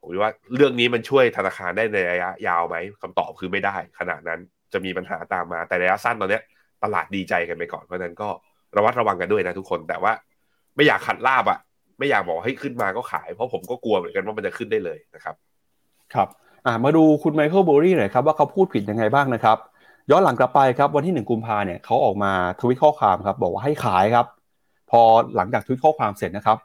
ผมว่าเรื่องนี้มันช่วยธนาคารได้ในระยะยาวไหมคำตอบคือไม่ได้ ขนาดนั้นจะมีปัญหาตามมาแต่ระยะสั้นตอนนี้ตลาดดีใจกันไปก่อนเพราะนั้นก็ระวัดระวังกันด้วยนะทุกคนแต่ว่า ไม่อยากขัดลาบอะ่ะ ไม่อยากบอกให้ขึ้นมาก็ขาย เพราะผมก็กลัวเหมือนกันว่ามันจะขึ้นได้เลยนะครับ ครับอ่ามาดูคุณไมเคิลโบรี่หน่อยครับว่าเขาพูดผิดยังไงบ้างนะครับ ย้อนหลังกลับไปครับวันที่หนึ่งกุมภาเนี่ยเขาออกมาทวิตข้อความครับ บอกว่าให้ขายครับ พอหลังจากทวิตข้อความเสร็จนะครับ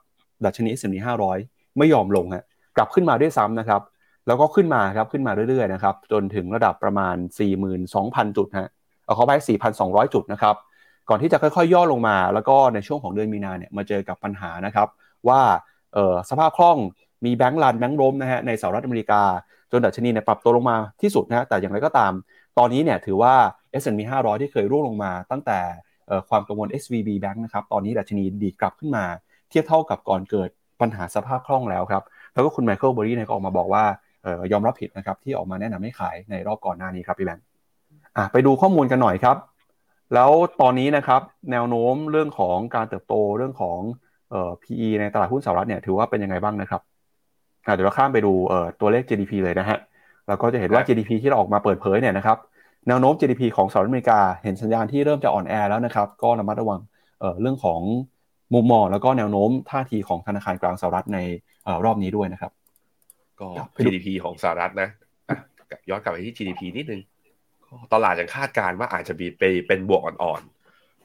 ดัชนีสินีห้าร้อยไม่ยอมลงฮะกลับขึ้นมาด้วยซ้ำนะครับ แล้วก็ขึ้นมาครับขึ้นมาเรื่อยๆนะครับจนถึงระดับประมาณ 42,000 จุดฮะเอาเขาไป 4,200 จุดนะครับก่อนที่จะค่อยๆ ย่อลงมา แล้วก็ในช่วงของเดือนมีนาเนี่ยมาเจอกับปัญหานะครับ ว่าสภาพคล่องมีแบงก์รันแบงก์ล้มนะฮะในสหรัฐอเมริกา จนดัชนีเนี่ยปรับตัวลงมาที่สุดนะแต่อย่างไรก็ตาม ตอนนี้เนี่ยถือว่า S&P 500 ที่เคยร่วงลงมาตั้งแต่ความกังวล SVB Bank นะครับตอนนี้ดัชนีดีกลับขึ้นมา เทียบเท่ากับก่อนเกิดปัญหาสภาพคล่องแล้วครับแล้วก็คุณไมเคิลเบอรี่ยก็ออกมาบอกว่ายอมรับผิดนะครับที่ออกมาแนะนำให้ขายในรอบก่อนหน้านี้ครับพี่แบงค์ไปดูข้อมูลกันหน่อยครับ แล้วตอนนี้นะครับแนวโน้มเรื่องของการเติบโตเรื่องของ เอ่อ PE ในตลาดหุ้นสหรัฐเนี่ยถือว่าเป็นยังไงบ้างนะครับเดี๋ยวเราข้ามไปดูตัวเลข GDP เลยนะฮะแล้วก็จะเห็นว่า GDP ที่เราออกมาเปิดเผยเนี่ยนะครับแนวโน้ม GDP ของสหรัฐอเมริกาเห็นสัญญาณที่เริ่มจะอ่อนแอแล้วนะครับก็ระมัดระวังเเรื่องของมุมมองแล้วก็แนวโน้มท่าทีของธนาคารกลางสหรัฐในรอบนี้ด้วยนะครับ ก็ GDP ของสหรัฐนะย้อนกลับไปที่ GDP นิดนึงตลาดยังคาดการณ์ว่าอาจจะมีไปเป็นบวกอ่อนๆ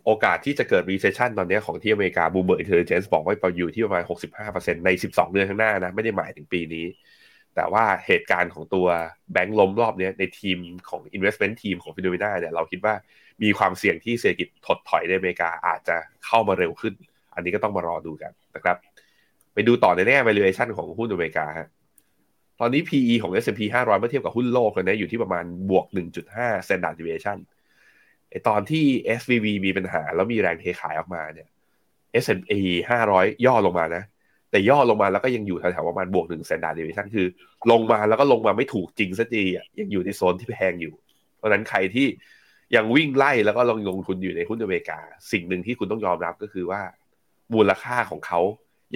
โอกาสที่จะเกิด recession ตอนนี้ของที่อเมริกา Bloomberg Intelligence บอกว่าอยู่ที่ประมาณ 65%ใน 12 เดือนข้างหน้านะ ไม่ได้หมายถึงปีนี้ แต่ว่าเหตุการณ์ของตัวแบงค์ล้มรอบนี้ในทีมของ investment ทีมของฟิโนเมนาเนี่ยเราคิดว่ามีความเสี่ยงที่เศรษฐกิจถดถอยในอเมริกาอาจจะเข้ามาเร็วขึ้น อันนี้ก็ต้องมารอดูกันนะครับ ไปดูต่อในแง่ valuation ของหุ้นอเมริกาฮะตอนนี้ PE ของ S&P 500 เมื่อเทียบกับหุ้นโลกเลยนะอยู่ที่ประมาณบวก 1.5 standard deviation ไอตอนที่ SVB มีปัญหา แล้วมีแรงเทขายออกมาเนี่ย S&P 500 ย่อลงมานะ แต่ย่อลงมาแล้วก็ยังอยู่แถวๆประมาณบวกหนึ่ง standard deviation คือ ลงมาแล้วก็ลงมาไม่ถูกจริงสักทียังอยู่ในโซนที่แพงอยู่ เพราะนั้นใครที่ยังวิ่งไล่แล้วก็ลงลงทุนอยู่ในหุ้นอเมริกา สิ่งหนึ่งที่คุณต้องยอมรับก็คือว่า มูลค่าของเขา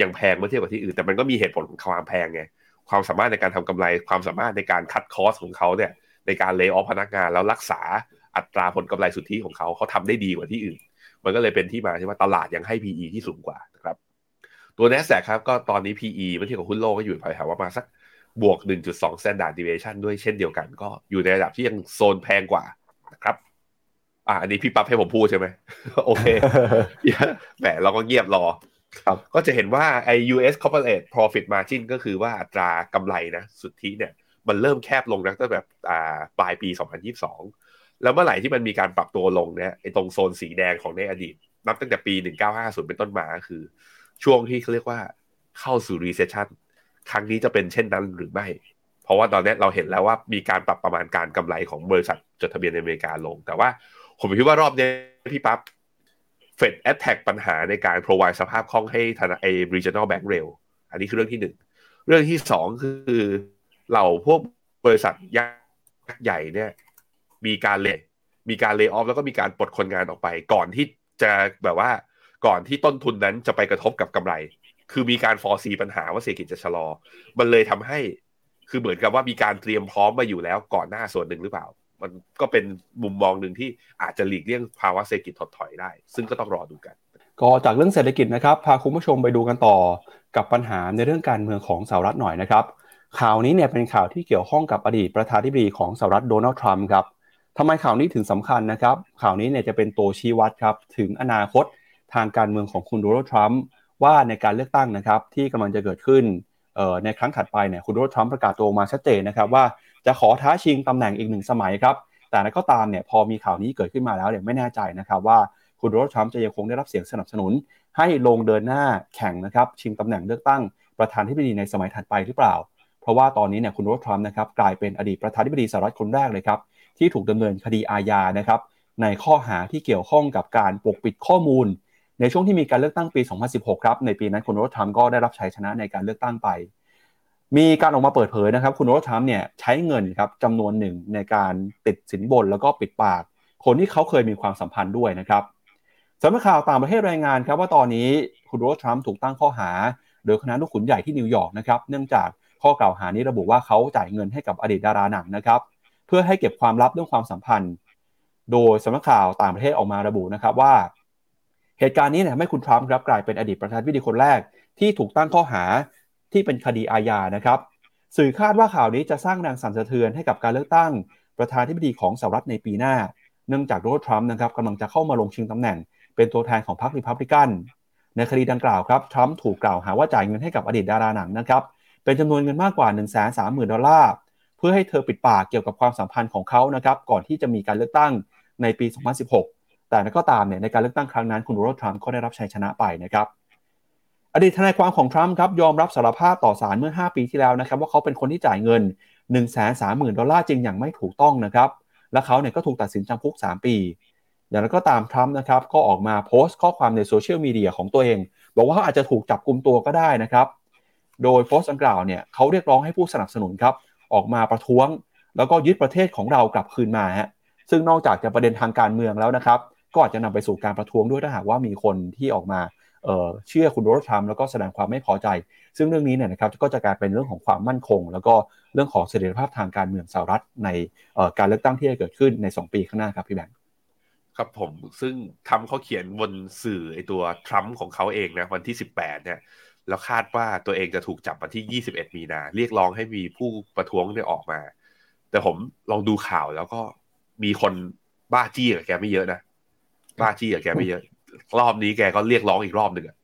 ยังแพงเมื่อเทียบกับที่อื่น แต่มันก็มีเหตุผลของความแพงไงความสามารถในการทำกำไรความสามารถในการคัดคอสของเขาเนี่ยในการเลิกออฟพนักงานแล้วรักษา อัตราผลกำไรสุทธิของเขาเขาทำได้ดีกว่าที่อื่น มันก็เลยเป็นที่มาที่ว่าตลาดยังให้ PE ที่สูงกว่านะครับตัว n a s d a q ครับก็ตอนนี้ PE เมื่อเทียบกับหุ้นโลกก็อยู่แถวๆว่ามาสักบวก 1.2 standard deviation ด้วยเช่นเดียวกัน ก็อยู่ในระดับที่ยังโซนแพงกว่านะครับอ่าอันนี้พี่ปั๊บให้ผมพูดใช่ไหมโอเคแหมเราก็เงียบรอครับก็จะเห็นว่าไอ้ US corporate profit margin ก็คือว่าอัตรากำไรนะสุทธิเนี่ย มันเริ่มแคบลงตั้งแต่แบบอ่าปลายปี 2022 แล้วเมื่อไหร่ที่มันมีการปรับตัวลงเนี่ยไอ้ตรงโซนสีแดงของในอดีต นับตั้งแต่ปี 1950 เป็นต้นมาคือ ช่วงที่เขาเรียกว่าเข้าสู่ recession ครั้งนี้จะเป็นเช่นนั้นหรือไม่ เพราะว่าตอนนี้เราเห็นแล้วว่ามีการปรับประมาณการกำไรของบริษัทจดทะเบียนในอเมริกาลง แต่ว่าผมคิดว่ารอบนี้พี่ปั๊บเฟดแอ t แทกปัญหาในการ provide สภาพคล่องให้ธนาไอ regional bank เร็ว อันนี้คือเรื่องที่หนึ่ง เรื่องที่สองคือเหล่าพวกบริษัทยักษ์ใหญ่เนี่ย มีการเลมีการเล y off แล้วก็มีการปลดคนงานออกไป ก่อนที่จะแบบว่า ก่อนที่ต้นทุนนั้นจะไปกระทบกับกำไร คือมีการฟอร์ซีปัญหาว่าเศรษฐกิจจะชะลอ มันเลยทำให้คือเหมือนกับว่ามีการเตรียมพร้อมมาอยู่แล้วก่อนหน้าส่วนหนึ่งหรือเปล่า มันก็เป็นมุมมองหนึ่งที่อาจจะหลีกเลี่ยงภาวะเศรษฐกิจถดถอยได้ ซึ่งก็ต้องรอดูกัน ก็จากเรื่องเศรษฐกิจนะครับ พาคุณผู้ชมไปดูกันต่อกับปัญหาในเรื่องการเมืองของสหรัฐหน่อยนะครับ ข่าวนี้เนี่ยเป็นข่าวที่เกี่ยวข้องกับอดีตประธานาธิบดีของสหรัฐโดนัลด์ทรัมป์ครับ ทำไมข่าวนี้ถึงสำคัญนะครับ ข่าวนี้เนี่ยจะเป็นตัวชี้วัดครับถึงอนาคตทางการเมืองของคุณโดนัลด์ทรัมป์ว่าในการเลือกตั้งนะครับที่กำลังจะเกิดขึ้นในครั้งถัดไปเนี่ยคุณโดนัลด์ทรัมป์ประกาศตัวมาชัดเจนนะครับว่าจะขอท้าชิงตำแหน่งอีกหนึ่งสมัยครับแต่นั้นก็ตามเนี่ยพอมีข่าวนี้เกิดขึ้นมาแล้วเนี่ยไม่แน่ใจนะครับว่าคุณโดนัลด์ทรัมป์จะยังคงได้รับเสียงสนับสนุน ให้ลงเดินหน้าแข่งนะครับชิงตำแหน่งเลือกตั้งประธานธิบดีในสมัยถัดไปหรือเปล่า เพราะว่าตอนนี้เนี่ยคุณโดนัลด์ทรัมป์นะครับกลายเป็นอดีตประธานาธิบดีสหรัฐคนแรกเลยครับ ที่ถูกดำเนินคดีอาญานะครับในข้อหาที่เกี่ยวข้องกับการปกปิดข้อมูล ในช่วงที่มีการเลือกตั้งปี 2016 ครับ ในปีนั้นคุณโดนัลด์ทรัมป์ก็ได้รับชัยชนะในการเลือกตั้งไป มีการออกมาเปิดเผยนะครับ คุณโดนัลด์ทรัมป์เนี่ยใช้เงินครับจำนวนหนึ่งในการติดสินบนแล้วก็ปิดปาก คนที่เขาเคยมีความสัมพันธ์ด้วยนะครับสำนักข่าวต่างประเทศรายงานครับว่าตอนนี้คุณโดนัลด์ทรัมป์ถูกตั้งข้อหา โดยคณะลูกขุนใหญ่ที่นิวยอร์กนะครับเนื่องจากข้อกล่าวหานี้ระบุว่าเขาจ่ายเงินให้กับอดีตดาราหนังนะครับ เพื่อให้เก็บความลับเรื่องความสัมพันธ์ โดยสำนักข่าวต่างประเทศออกมาระบุนะครับว่า เหตุการณ์นี้เนี่ยทำให้คุณทรัมป์ครับกลายเป็นอดีตประธานาธิบดีคนแรก ที่ถูกตั้งข้อหาที่เป็นคดีอาญานะครับ สื่อคาดว่าข่าวนี้จะสร้างแรงสั่นสะเทือนให้กับการเลือกตั้งประธานาธิบดีของสหรัฐในปีหน้า เนื่องจากโดนัลด์ทรัมป์นะครับกำลังจะเข้ามาลงชิงตำแหน่ง เป็นตัวแทนของพรรครีพับลิกัน ในคดีดังกล่าวครับทรัมป์ถูกกล่าวหาว่าจ่ายเงินให้กับอดีตดาราหนังนะครับเป็นจำนวนเงินมากกว่า 1 3 0 0 0 0 ดอลลาร์ เพื่อให้เธอปิดปากเกี่ยวกับความสัมพันธ์ของเขานะครับก่อนที่จะมีการเลือกตั้งในปี 2016 แต่ก็ตามเนี่ยในการเลือกตั้งครั้งนั้นคุณโดนัลด์ทรัมป์ก็ได้รับชัยชนะไปนะครับอดีตทนายความของทรัมป์ครับยอมรับสารภาพต่อศาลเมื่อ 5 ปีที่แล้วนะครับว่าเขาเป็นคนที่จ่ายเงิน 1 3 0 0 0 0 ดอลลาร์จริงอย่างไม่ถูกต้องนะครับและเขาเนี่ยก็ถูกตัดสินจำคุก 3 ปี อย่างไรก็ตามทรัมป์นะครับก็ออกมาโพสต์ข้อความในโซเชียลมีเดียของตัวเอง บอกว่าเขาอาจจะถูกจับกลุมตัวก็ได้นะครับโดยโพสต์ดังกล่าวเนี่ยเขาเรียกร้องให้ผู้สนับสนุนครับ ออกมาประท้วง แล้วก็ยึดประเทศของเรากลับคืนมาฮะซึ่งนอกจากจะประเด็นทางการเมืองแล้วนะครับ ก็อาจจะนำไปสู่การประท้วงด้วยถ้าหากว่ามีคนที่ออกมาเเชื่อคุณโดนัลด์ทรัมป์แล้วก็แสดงความไม่พอใจ ซึ่งเรื่องนี้เนี่ยนะครับก็จะกลายเป็นเรื่องของความมั่นคง แล้วก็เรื่องของเสถียรภาพทางการเมืองสหรัฐในการเลือกตั้งที่จะเกิดขึ้นใน 2 ปีข้างหน้าครับพี่แบงค์ครับผมซึ่งทำเขาเขียนบนสื่อไอตัวทรัมป์ของเขาเองนะวันที่ 18เนี่ย แล้วคาดว่าตัวเองจะถูกจับวันที่ 21 มีนา เรียกร้องให้มีผู้ประท้วงเนี่ยออกมา แต่ผมลองดูข่าวแล้วก็มีคนบ้าจี้กับแกไม่เยอะนะ บ้าจี้กับแกไม่เยอะ รอบนี้แกก็เรียกร้องอีกรอบหนึ่งอะ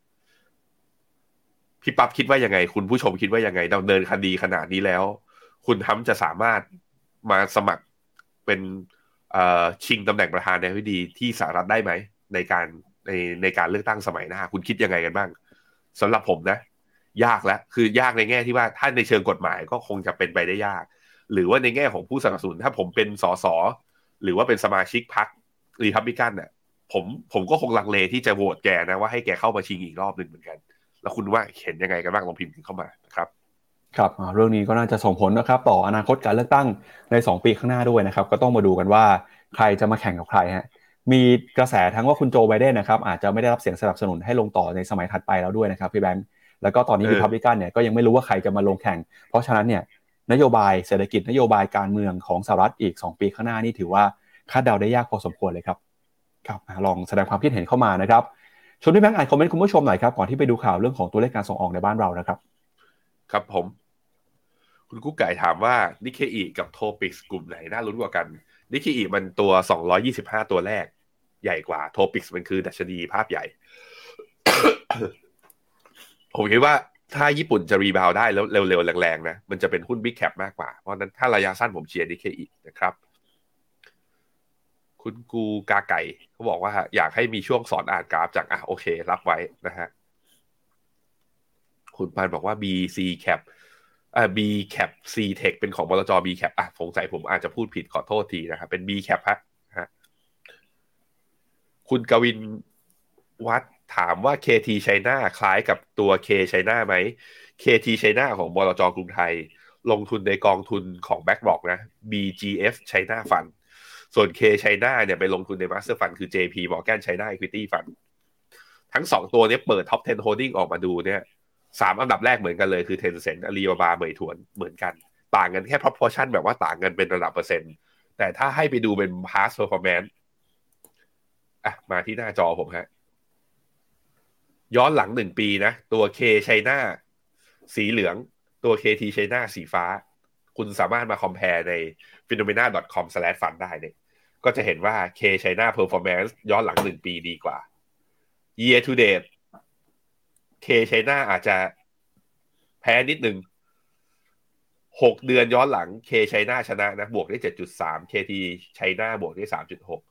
พี่ปั๊บคิดว่ายังไง คุณผู้ชมคิดว่ายังไงดำเนินคดีขนาดนี้แล้ว คุณทำจะสามารถมาสมัครเป็นชิงตำแหน่งประธานาธิดีที่สหรัฐได้ไหม ในการในในการเลือกตั้งสมัยหน้า คุณคิดยังไงกันบ้าง สำหรับผมนะ ยากแล้วคือยากในแง่ที่ว่าถ้าในเชิงกฎหมายก็คงจะเป็นไปได้ยาก หรือว่าในแง่ของผู้สนับสนุนถ้าผมเป็นสสหรือว่าเป็นสมาชิกพรรครีพับลิกันเนี่ยผมผมก็คงลังเลที่จะโหวตแกนะว่าให้แกเข้ามาชิงอีกรอบหนึ่งเหมือนกัน แล้วคุณว่าเห็นยังไงกันบ้างลองพิมพ์เข้ามานะครับครับเรื่องนี้ก็น่าจะส่งผลนะครับ ต่ออนาคตการเลือกตั้งใน 2 ปีข้างหน้าด้วยนะครับ ก็ต้องมาดูกันว่าใครจะมาแข่งกับใครฮะ มีกระแสทั้งว่าคุณโจไบเดนนะครับอาจจะไม่ได้รับเสียงสนับสนุนให้ลงต่อในสมัยถัดไปแล้วด้วยนะครับพี่แบงค์แล้วก็ตอนนี้เออรีพับลิกันเนี่ยก็ยังไม่รู้ว่าใครจะมาลงแข่ง เพราะฉะนั้นเนี่ยนโยบายเศรษฐกิจนโยบายการเมืองของสหรัฐอีก 2 ปีข้างหน้านี่ถือว่าคาดเดาได้ยากพอสมควรเลยครับครับอะลองแสดงความคิดเห็นเข้ามานะครับชวนพี่แบงค์อ่านคอมเมนต์คุณผู้ชมหน่อยครับก่อนที่ไปดูข่าวเรื่องของตัวเลขการส่งออกในบ้านเรานะครับ ครับผม คุณกุ๊กไก่ถามว่านิเคอีกับ TOPIX กลุ่มไหนน่าลุ้นกว่ากัน นิเคอีมันตัว 225 ตัวแรก ใหญ่กว่า TOPIX มันคือดัชนีภาพใหญ่ ผมคิดว่าถ้าญี่ปุ่นจะรีบาวได้แล้วเร็วๆ แรงๆ นะ มันจะเป็นหุ้นบิ๊กแคปมากกว่า เพราะนั้นถ้าระยะสั้นผมเชียร์นิเคอีนะครับ คุณกูกาไก่เขาบอกว่า อยากให้มีช่วงสอนอ่านกราฟจากอะโอเค รับไว้นะฮะ คุณปานบอกว่า BC cap อ่า B cap C tech เป็นของบลจ B cap อะสงสัยผมอาจจะพูดผิดขอโทษทีนะครับ เป็น B cap ฮะฮะคุณกวินวัดถามว่า KT China คล้ายกับตัว K China ไหม KT China ของบลจกรุงไทย ลงทุนในกองทุนของ BlackRock นะ BGF China Fund ส่วน K China เนี่ยไปลงทุนใน Master Fund คือ JP Morgan China Equity Fund ทั้งสองตัวเนี้เปิด Top 10 Holding ออกมาดูเนี่ย สามอันดับแรกเหมือนกันเลยคือ Tencent Alibaba เหมยถวนเหมือนกัน ต่างกันแค่ proportion แบบว่าต่างกันเป็นระดับเปอร์เซ็นต์ แต่ถ้าให้ไปดูเป็น past performance อะมาที่หน้าจอผมฮะ ย้อนหลังหนึ่งปีนะ ตัว K China สีเหลือง ตัว KT China สีฟ้า คุณสามารถมา compare ใน phenomena.com/fund ได้เนี่ยก็จะเห็นว่า K China performance ย้อนหลังหนึ่งปีดีกว่า year to date K China อาจจะแพ้นิดหนึ่งหกเดือนย้อนหลัง K China ชนะนะ บวกได้เจ็ดจุดสาม KT China บวกได้สามจุดหก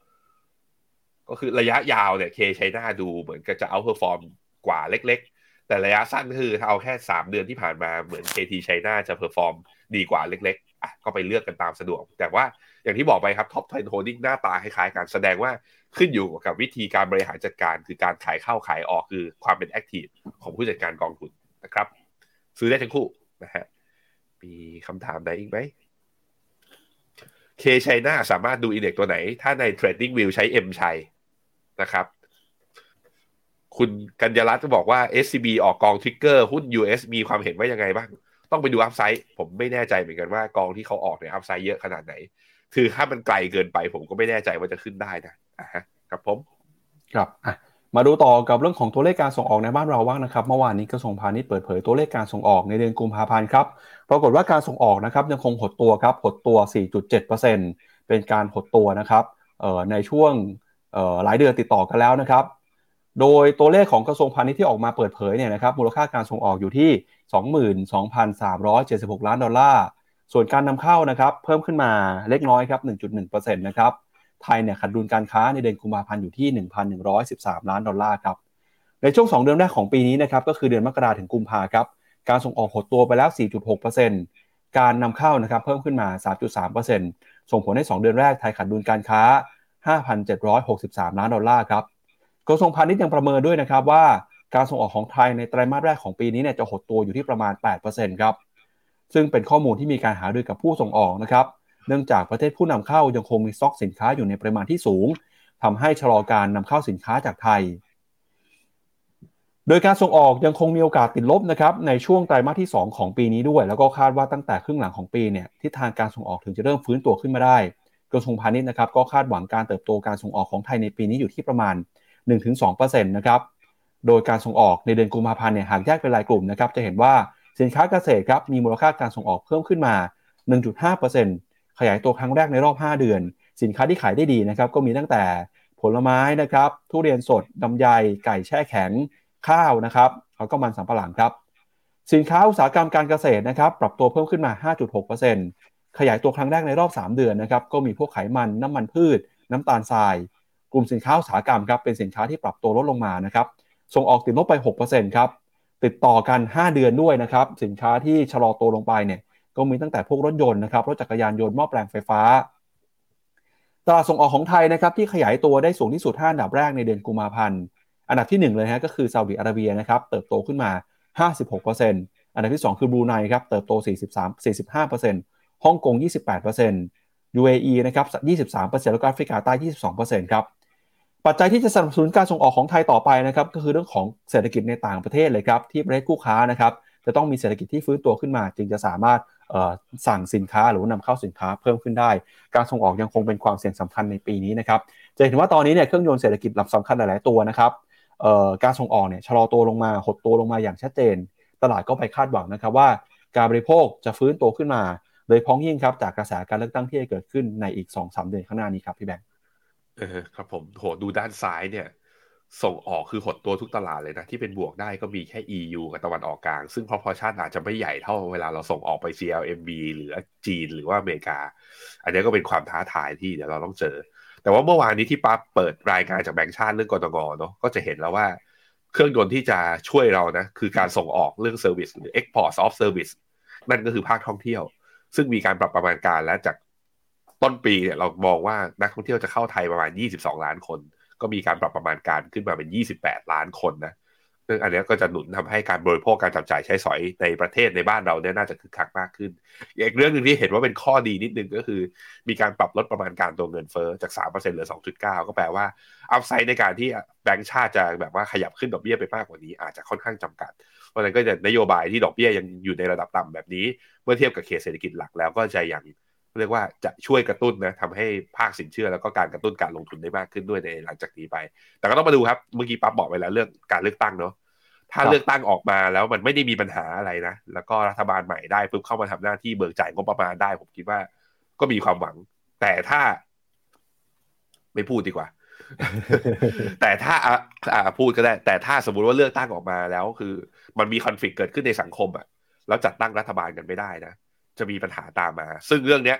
ก็คือระยะยาวเนี่ย K China ดูเหมือนกับจะ outperform กว่าเล็ก ๆ แต่ระยะสั้นคือถ้าเอาแค่สามเดือนที่ผ่านมาเหมือน KT China จะ perform ดีกว่าเล็ก ๆอะก็ไปเลือกกันตามสะดวก แต่ว่าอย่างที่บอกไปครับ Top 10 Holding หน้าตาคล้ายๆกันแสดงว่า ขึ้นอยู่กับวิธีการบริหารจัดการ คือการขายเข้าขายออกคือความเป็น activeของผู้จัดการกองทุนนะครับ ซื้อได้ทั้งคู่นะฮะมีคำถามไหนอีกไหม K China สามารถดูอินเด็กตัวไหน ถ้าใน Trading View ใช้ M ชัยนะครับ คุณกัญญารัตน์ก็บอกว่า SCB ออกกองทริกเกอร์หุ้น US มีความเห็นว่ายังไงบ้าง ต้องไปดูอัพไซด์ผมไม่แน่ใจเหมือนกันว่ากองที่เขาออกเนี่ยอัพไซด์เยอะขนาดไหน คือถ้ามันไกลเกินไปผมก็ไม่แน่ใจว่าจะขึ้นได้นะ ครับผมครับมาดูต่อกับเรื่องของตัวเลขการส่งออกในบ้านเราบ้างนะครับ เมื่อวานนี้กระทรวงพาณิชย์เปิดเผยตัวเลขการส่งออกในเดือนกุมภาพันธ์ครับปรากฏว่าการส่งออกนะครับยังคงหดตัวครับหดตัว 4.7%เป็นการหดตัวนะครับในช่วงหลายเดือนติดต่อกันแล้วนะครับ โดยตัวเลขของกระทรวงพาณิชย์ที่ออกมาเปิดเผยเนี่ยนะครับมูลค่าการส่งออกอยู่ที่ 22,376 ล้านดอลลาร์ส่วนการนำเข้านะครับเพิ่มขึ้นมาเล็กน้อยครับ 1.1%นะครับ ไทยเนี่ยขาดดุลการค้าในเดือนกุมภาพันธ์อยู่ที่ 1,113 ล้านดอลลาร์ครับ ในช่วง 2 เดือนแรกของปีนี้นะครับก็คือเดือนมกราถึงกุมภาครับ การส่งออกหดตัวไปแล้ว 4.6%การนำเข้านะครับเพิ่มขึ้นมา 3.3%ส่งผลให้ 2 เดือนแรกไทยขาดดุลการค้า 5,763 ล้านดอลลาร์ครับกระทรวงพาณิชย์ยังประเมินด้วยนะครับว่าการส่งออกของไทยในไตรมาสแรกของปีนี้เนี่ยจะหดตัวอยู่ที่ประมาณ 8%ครับ ซึ่งเป็นข้อมูลที่มีการหารือกับผู้ส่งออกนะครับ เนื่องจากประเทศผู้นำเข้ายังคงมีสต็อกสินค้าอยู่ในปริมาณที่สูงทำให้ชะลอการนำเข้าสินค้าจากไทย โดยการส่งออกยังคงมีโอกาสติดลบนะครับในช่วงไตรมาสที่ 2 ของปีนี้ด้วย แล้วก็คาดว่าตั้งแต่ครึ่งหลังของปีเนี่ยทิศทางการส่งออกถึงจะเริ่มฟื้นตัวขึ้นมาได้กระทรวงพาณิชย์นะครับก็คาดหวังการเติบโตการส่งออกของไทยในปีนี้อยู่ที่ประมาณ 1-2%นะครับโดยการส่งออกในเดือนกุมภาพันธ์เนี่ยหากแยกเป็นรายกลุ่มนะครับจะเห็นว่าสินค้าเกษตรครับมีมูลค่าการส่งออกเพิ่มขึ้นมา 1.5% ขยายตัวครั้งแรกในรอบ 5 เดือน สินค้าที่ขายได้ดีนะครับก็มีตั้งแต่ผลไม้นะครับ ทุเรียนสดลำไยไก่แช่แข็งข้าวนะครับแล้วก็มันสำปะหลังครับ สินค้าอุตสาหกรรมการเกษตรนะครับ ปรับตัวเพิ่มขึ้นมา 5.6%ขยายตัวครั้งแรกในรอบ 3 เดือนนะครับก็มีพวกไขมันน้ำมันพืช น้ำตาลทราย กลุ่มสินค้าอุตสาหกรรมครับเป็นสินค้าที่ปรับตัวลดลงมานะครับส่งออกติดลบไป 6%ครับติดต่อกัน 5 เดือนด้วยนะครับสินค้าที่ชะลอตัวลงไปเนี่ย ก็มีตั้งแต่พวกรถยนต์นะครับรถจักรยานยนต์หม้อแปลงไฟฟ้า ตลาดส่งออกของไทยนะครับที่ขยายตัวได้สูงที่สุด5อันดับแรกในเดือนกุมภาพันธ์อันดับที่ 1 เลยฮะก็คือซาอุดิอาระเบียนะครับเติบโตขึ้นมา 56%อันดับที่ 2 คือบรูไนครับเติบโต 43 45%ฮ่องกง 28% UAE นะครับ23%แล้วก็แอฟริกาใต้ 22%ครับปัจจัยที่จะสนับสนุนการส่งออกของไทยต่อไปนะครับก็คือเรื่องของเศรษฐกิจในต่างประเทศเลยครับที่ประเทศคู่ค้านะครับจะต้องมีเศรษฐกิจที่ฟื้นตัวขึ้นมา จึงจะสามารถ สั่งสินค้าหรือนำเข้าสินค้าเพิ่มขึ้นได้ การส่งออกยังคงเป็นความเสี่ยงสำคัญในปีนี้นะครับจะเห็นว่าตอนนี้เนี่ยเครื่องยนต์เศรษฐกิจลักสำคัญหลาย ๆ ตัวนะครับการส่งออกเนี่ยชะลอตัวลงมาหดตัวลงมาอย่างชัดเจน ตลาดก็ไปคาดหวังนะครับว่า การบริโภคจะฟื้นตัวขึ้นมาโดยพ้องยิ่งครับจากกระแสการเลือกตั้งที่จะเกิดขึ้นในอีก2-3เดือนข้างหน้านี้ครับพี่แบงค์เออครับผมโหดูด้านซ้ายเนี่ย ส่งออกคือหดตัวทุกตลาดเลยนะ ที่เป็นบวกได้ก็มีแค่ EU กับตะวันออกกลาง ซึ่งพอพอชาติอาจจะไม่ใหญ่เท่าเวลาเราส่งออกไป CLMB หรือจีนหรือว่าอเมริกา อันนี้ก็เป็นความท้าทายที่เดี๋ยวเราต้องเจอ แต่ว่าเมื่อวานนี้ที่ปั๊บเปิดรายงานจากแบงก์ชาติเรื่องกรงเนาะก็จะเห็นแล้วว่าเครื่องยนต์ที่จะช่วยเรานะคือการส่งออกเรื่อง service หรือ export of service นั่นก็คือภาคท่องเที่ยว ซึ่งมีการปรับประมาณการแล้วจากต้นปีเนี่ยเรามองว่านักท่องเที่ยวจะเข้าไทยประมาณ 22 ล้านคน ก็มีการปรับประมาณการขึ้นมาเป็น 28 ล้านคนนะซึ่งอันนี้ก็จะหนุนทำให้การบริโภคการจับจ่ายใช้สอยในประเทศในบ้านเราเนี่ยน่าจะคึกคักมากขึ้น อีกเรื่องหนึ่งที่เห็นว่าเป็นข้อดีนิดนึงก็คือ มีการปรับลดประมาณการตัวเงินเฟ้อจาก 3%เหลือ 2.9 ก็แปลว่าอัพไซด์ในการที่แบงก์ชาติจะแบบว่าขยับขึ้นดอกเบี้ยไปมากกว่านี้อาจจะค่อนข้างจำกัด เพราะฉะนั้นก็จะนโยบายที่ดอกเบี้ยยังอยู่ในระดับต่ำแบบนี้ เมื่อเทียบกับเขตเศรษฐกิจหลักแล้วก็จะยัง เรียกว่าจะช่วยกระตุ้นนะทำให้ภาคสินเชื่อแล้วก็การกระตุ้นการลงทุนได้มากขึ้นด้วยในหลังจากนี้ไป แต่ก็ต้องมาดูครับเมื่อกี้ปั๊บบอกไปแล้วเรื่องการเลือกตั้งเนาะถ้าเลือกตั้งออกมาแล้วมันไม่ได้มีปัญหาอะไรนะ แล้วก็รัฐบาลใหม่ได้ปุ๊บเข้ามาทำหน้าที่เบิกจ่ายงบประมาณได้ ผมคิดว่าก็มีความหวัง แต่ถ้า ไม่พูดดีกว่า แต่ถ้าอ่าพูดก็ได้ แต่ถ้าสมมติว่าเลือกตั้งออกมาแล้วคือ มันมีคอนฟ lict เกิดขึ้นในสังคมอะแล้วจัดตั้งรัฐบาลกันไม่ได้นะ จะมีปัญหาตามมา ซึ่งเรื่องเนี้ย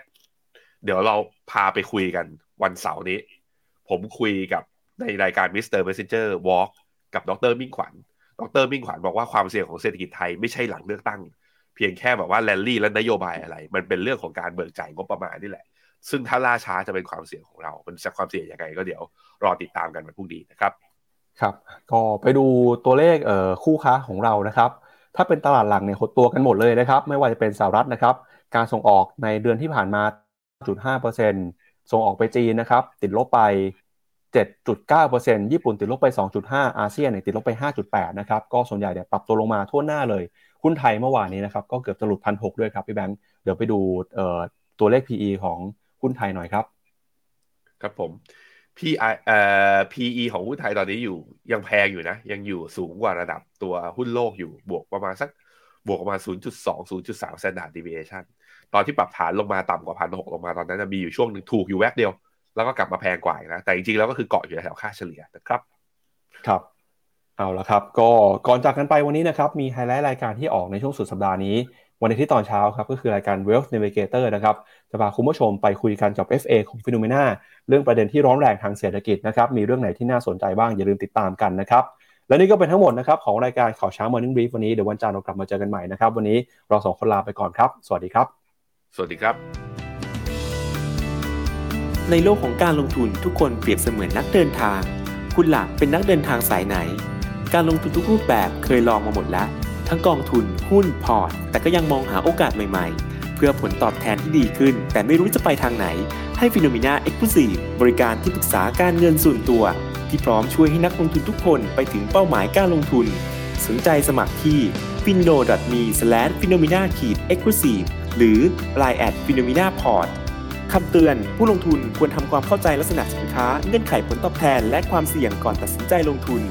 เดี๋ยวเราพาไปคุยกันวันเสาร์นี้ ผมคุยกับในรายการ Mr. Messenger Walk กับดรมิ่งขวัญ ดรมิ่งขวัญบอกว่าความเสี่ยงของเศรษฐกิจไทยไม่ใช่หลังเลือกตั้ง เพียงแค่แบบว่าแลนลี่และนโยบายอะไร มันเป็นเรื่องของการเบิกจ่ายงบประมาณนี่แหละ ซึ่งถ้าล่าช้าจะเป็นความเสี่ยงของเราเป็นจะความเสี่ยงยังไงก็เดี๋ยวรอติดตามกันวันพรุ่งนี้นะครับ ครับ ก็ไปดูตัวเลขเอ่อคู่ค้าของเรานะครับ ถ้าเป็นตลาดหลังเนี่ยหดตัวกันหมดเลยนะครับ ไม่ว่าจะเป็นสหรัฐนะครับ การส่งออกในเดือนที่ผ่านมา 0.5%ส่งออกไปจีนนะครับ ติดลบไป 7.9%ญี่ปุ่นติดลบไป 2.5 อาเซียนเนี่ยติดลบไป 5.8 นะครับ ก็ส่วนใหญ่เนี่ยปรับตัวลงมาทั่วหน้าเลยหุ้นไทยเมื่อวานนี้นะครับ ก็เกือบจะหลุดพันหด้วยครับพี่แบงค์ เดี๋ยวไปดูตัวเลข PE ของหุ้นไทยหน่อยครับ ครับผม PE เอ่อ PE ของหุ้นไทยตอนนี้อยู่ยังแพงอยู่นะ ยังอยู่สูงกว่าระดับตัวหุ้นโลกอยู่บวกประมาณสักบวกประมาณ 0.2 0.3 standard deviation ตอนที่ปรับฐานลงมาต่ำกว่าพันหกลงมาตอนนั้นจะมีอยู่ช่วงหนึ่งถูกอยู่แวบเดียว แล้วก็กลับมาแพงกว่านะ แต่จริงๆแล้วก็คือเกาะอยู่แถวค่าเฉลี่ยนะครับ ครับ เอาละครับ ก็ก่อนจากกันไปวันนี้นะครับ มีไฮไลท์รายการที่ออกในช่วงสุดสัปดาห์นี้ วันอาทิตย์ตอนเช้าครับก็คือรายการ Wealth Navigator นะครับจะพาคุณผู้ชมไปคุยกันกับ FA ของ p h e n o m e n a เรื่องประเด็นที่ร้อนแรงทางเศรษฐกิจนะครับมีเรื่องไหนที่น่าสนใจบ้างอย่าลืมติดตามกันนะครับและนี่ก็เป็นทั้งหมดนะครับของรายการข่าวเช้า Morning Brief วันนี้เดี๋ยววันจันทร์เรากลับมาเจอกันใหม่นะครับวันนี้เราสองคนลาไปก่อนครับ สวัสดีครับ สวัสดีครับ ในโลกของการลงทุนทุกคนเปรียบเสมือนนักเดินทาง คุณล่ะเป็นนักเดินทางสายไหน การลงทุนทุกรูปแบบเคยลองมาหมดแล้ว ทั้งกองทุน หุ้น พอร์ต แต่ก็ยังมองหาโอกาสใหม่ๆ เพื่อผลตอบแทนที่ดีขึ้น แต่ไม่รู้จะไปทางไหน ให้ FINNOMENA Exclusive บริการที่ปรึกษาการเงินส่วนตัว ที่พร้อมช่วยให้นักลงทุนทุกคนไปถึงเป้าหมายการลงทุน สนใจสมัครที่ f i n o m e f i n o m i n a e x c l u s i v e หรือ line at f i n o m i n a p o r t คำเตือน ผู้ลงทุนควรทำความเข้าใจลักษณะสินค้า เงื่อนไขผลตอบแทน และความเสี่ยงก่อนตัดสินใจลงทุน